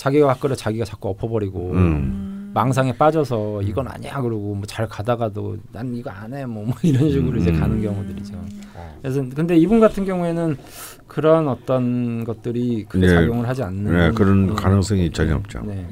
Speaker 4: 자기가 갖고를 자기가 자꾸 엎어버리고
Speaker 3: 음.
Speaker 1: 음.
Speaker 4: 망상에 빠져서 이건 아니야 그러고 뭐 잘 가다가도 난 이거 안 해 뭐, 뭐 *laughs* 이런 식으로 이제
Speaker 3: 음.
Speaker 4: 가는 경우들이죠.
Speaker 2: 어.
Speaker 4: 그래서 근데 이분 같은 경우에는 그런 어떤 것들이 크게
Speaker 3: 네.
Speaker 4: 작용을 하지 않는
Speaker 3: 네, 그런
Speaker 4: 음.
Speaker 3: 가능성이 전혀 없죠.
Speaker 4: 네.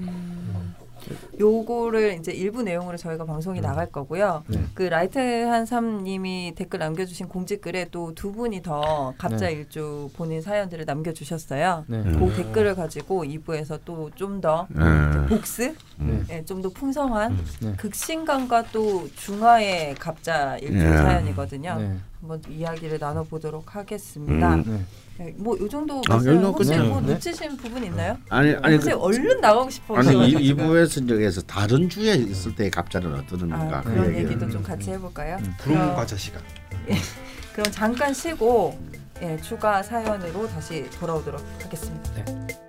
Speaker 1: 음. 요거를 이제 일부 내용으로 저희가 방송이 나갈 거고요.
Speaker 4: 네.
Speaker 1: 그 라이트한 삼님이 댓글 남겨주신 공지글에 또 두 분이 더 갑자
Speaker 4: 네.
Speaker 1: 일주 본인 사연들을 남겨주셨어요.
Speaker 4: 네.
Speaker 3: 음.
Speaker 1: 그 댓글을 가지고 2부에서 또 좀더
Speaker 3: 네.
Speaker 1: 복스,
Speaker 3: 음.
Speaker 1: 예, 좀더 풍성한
Speaker 2: 음.
Speaker 4: 네.
Speaker 1: 극신강과 또 중화의 갑자 일주
Speaker 3: 예.
Speaker 1: 사연이거든요.
Speaker 4: 네.
Speaker 1: 한번 이야기를 나눠보도록 하겠습니다.
Speaker 3: 음.
Speaker 4: 네.
Speaker 1: 네, 뭐이 정도
Speaker 3: 아,
Speaker 1: 말씀
Speaker 3: 요 정도
Speaker 1: 혹시. 뭐
Speaker 4: 네.
Speaker 1: 놓치신 부분 있나요?
Speaker 3: 아니 아니 그,
Speaker 1: 선생님 얼른 나가고 싶어
Speaker 3: 아니 이,
Speaker 1: 지금.
Speaker 3: 이부에서 저기에서 다른 주에 있을 때의 갑자는 어떤 의미인가
Speaker 1: 아,
Speaker 3: 그
Speaker 1: 그런
Speaker 3: 얘기를.
Speaker 1: 얘기도 좀 같이 해볼까요?
Speaker 4: 음.
Speaker 2: 구름
Speaker 1: 그럼-
Speaker 2: 과자 시간. *laughs*
Speaker 1: 그럼 잠깐 쉬고 예, 추가 사연으로 다시 돌아오도록 하겠습니다.
Speaker 4: 네.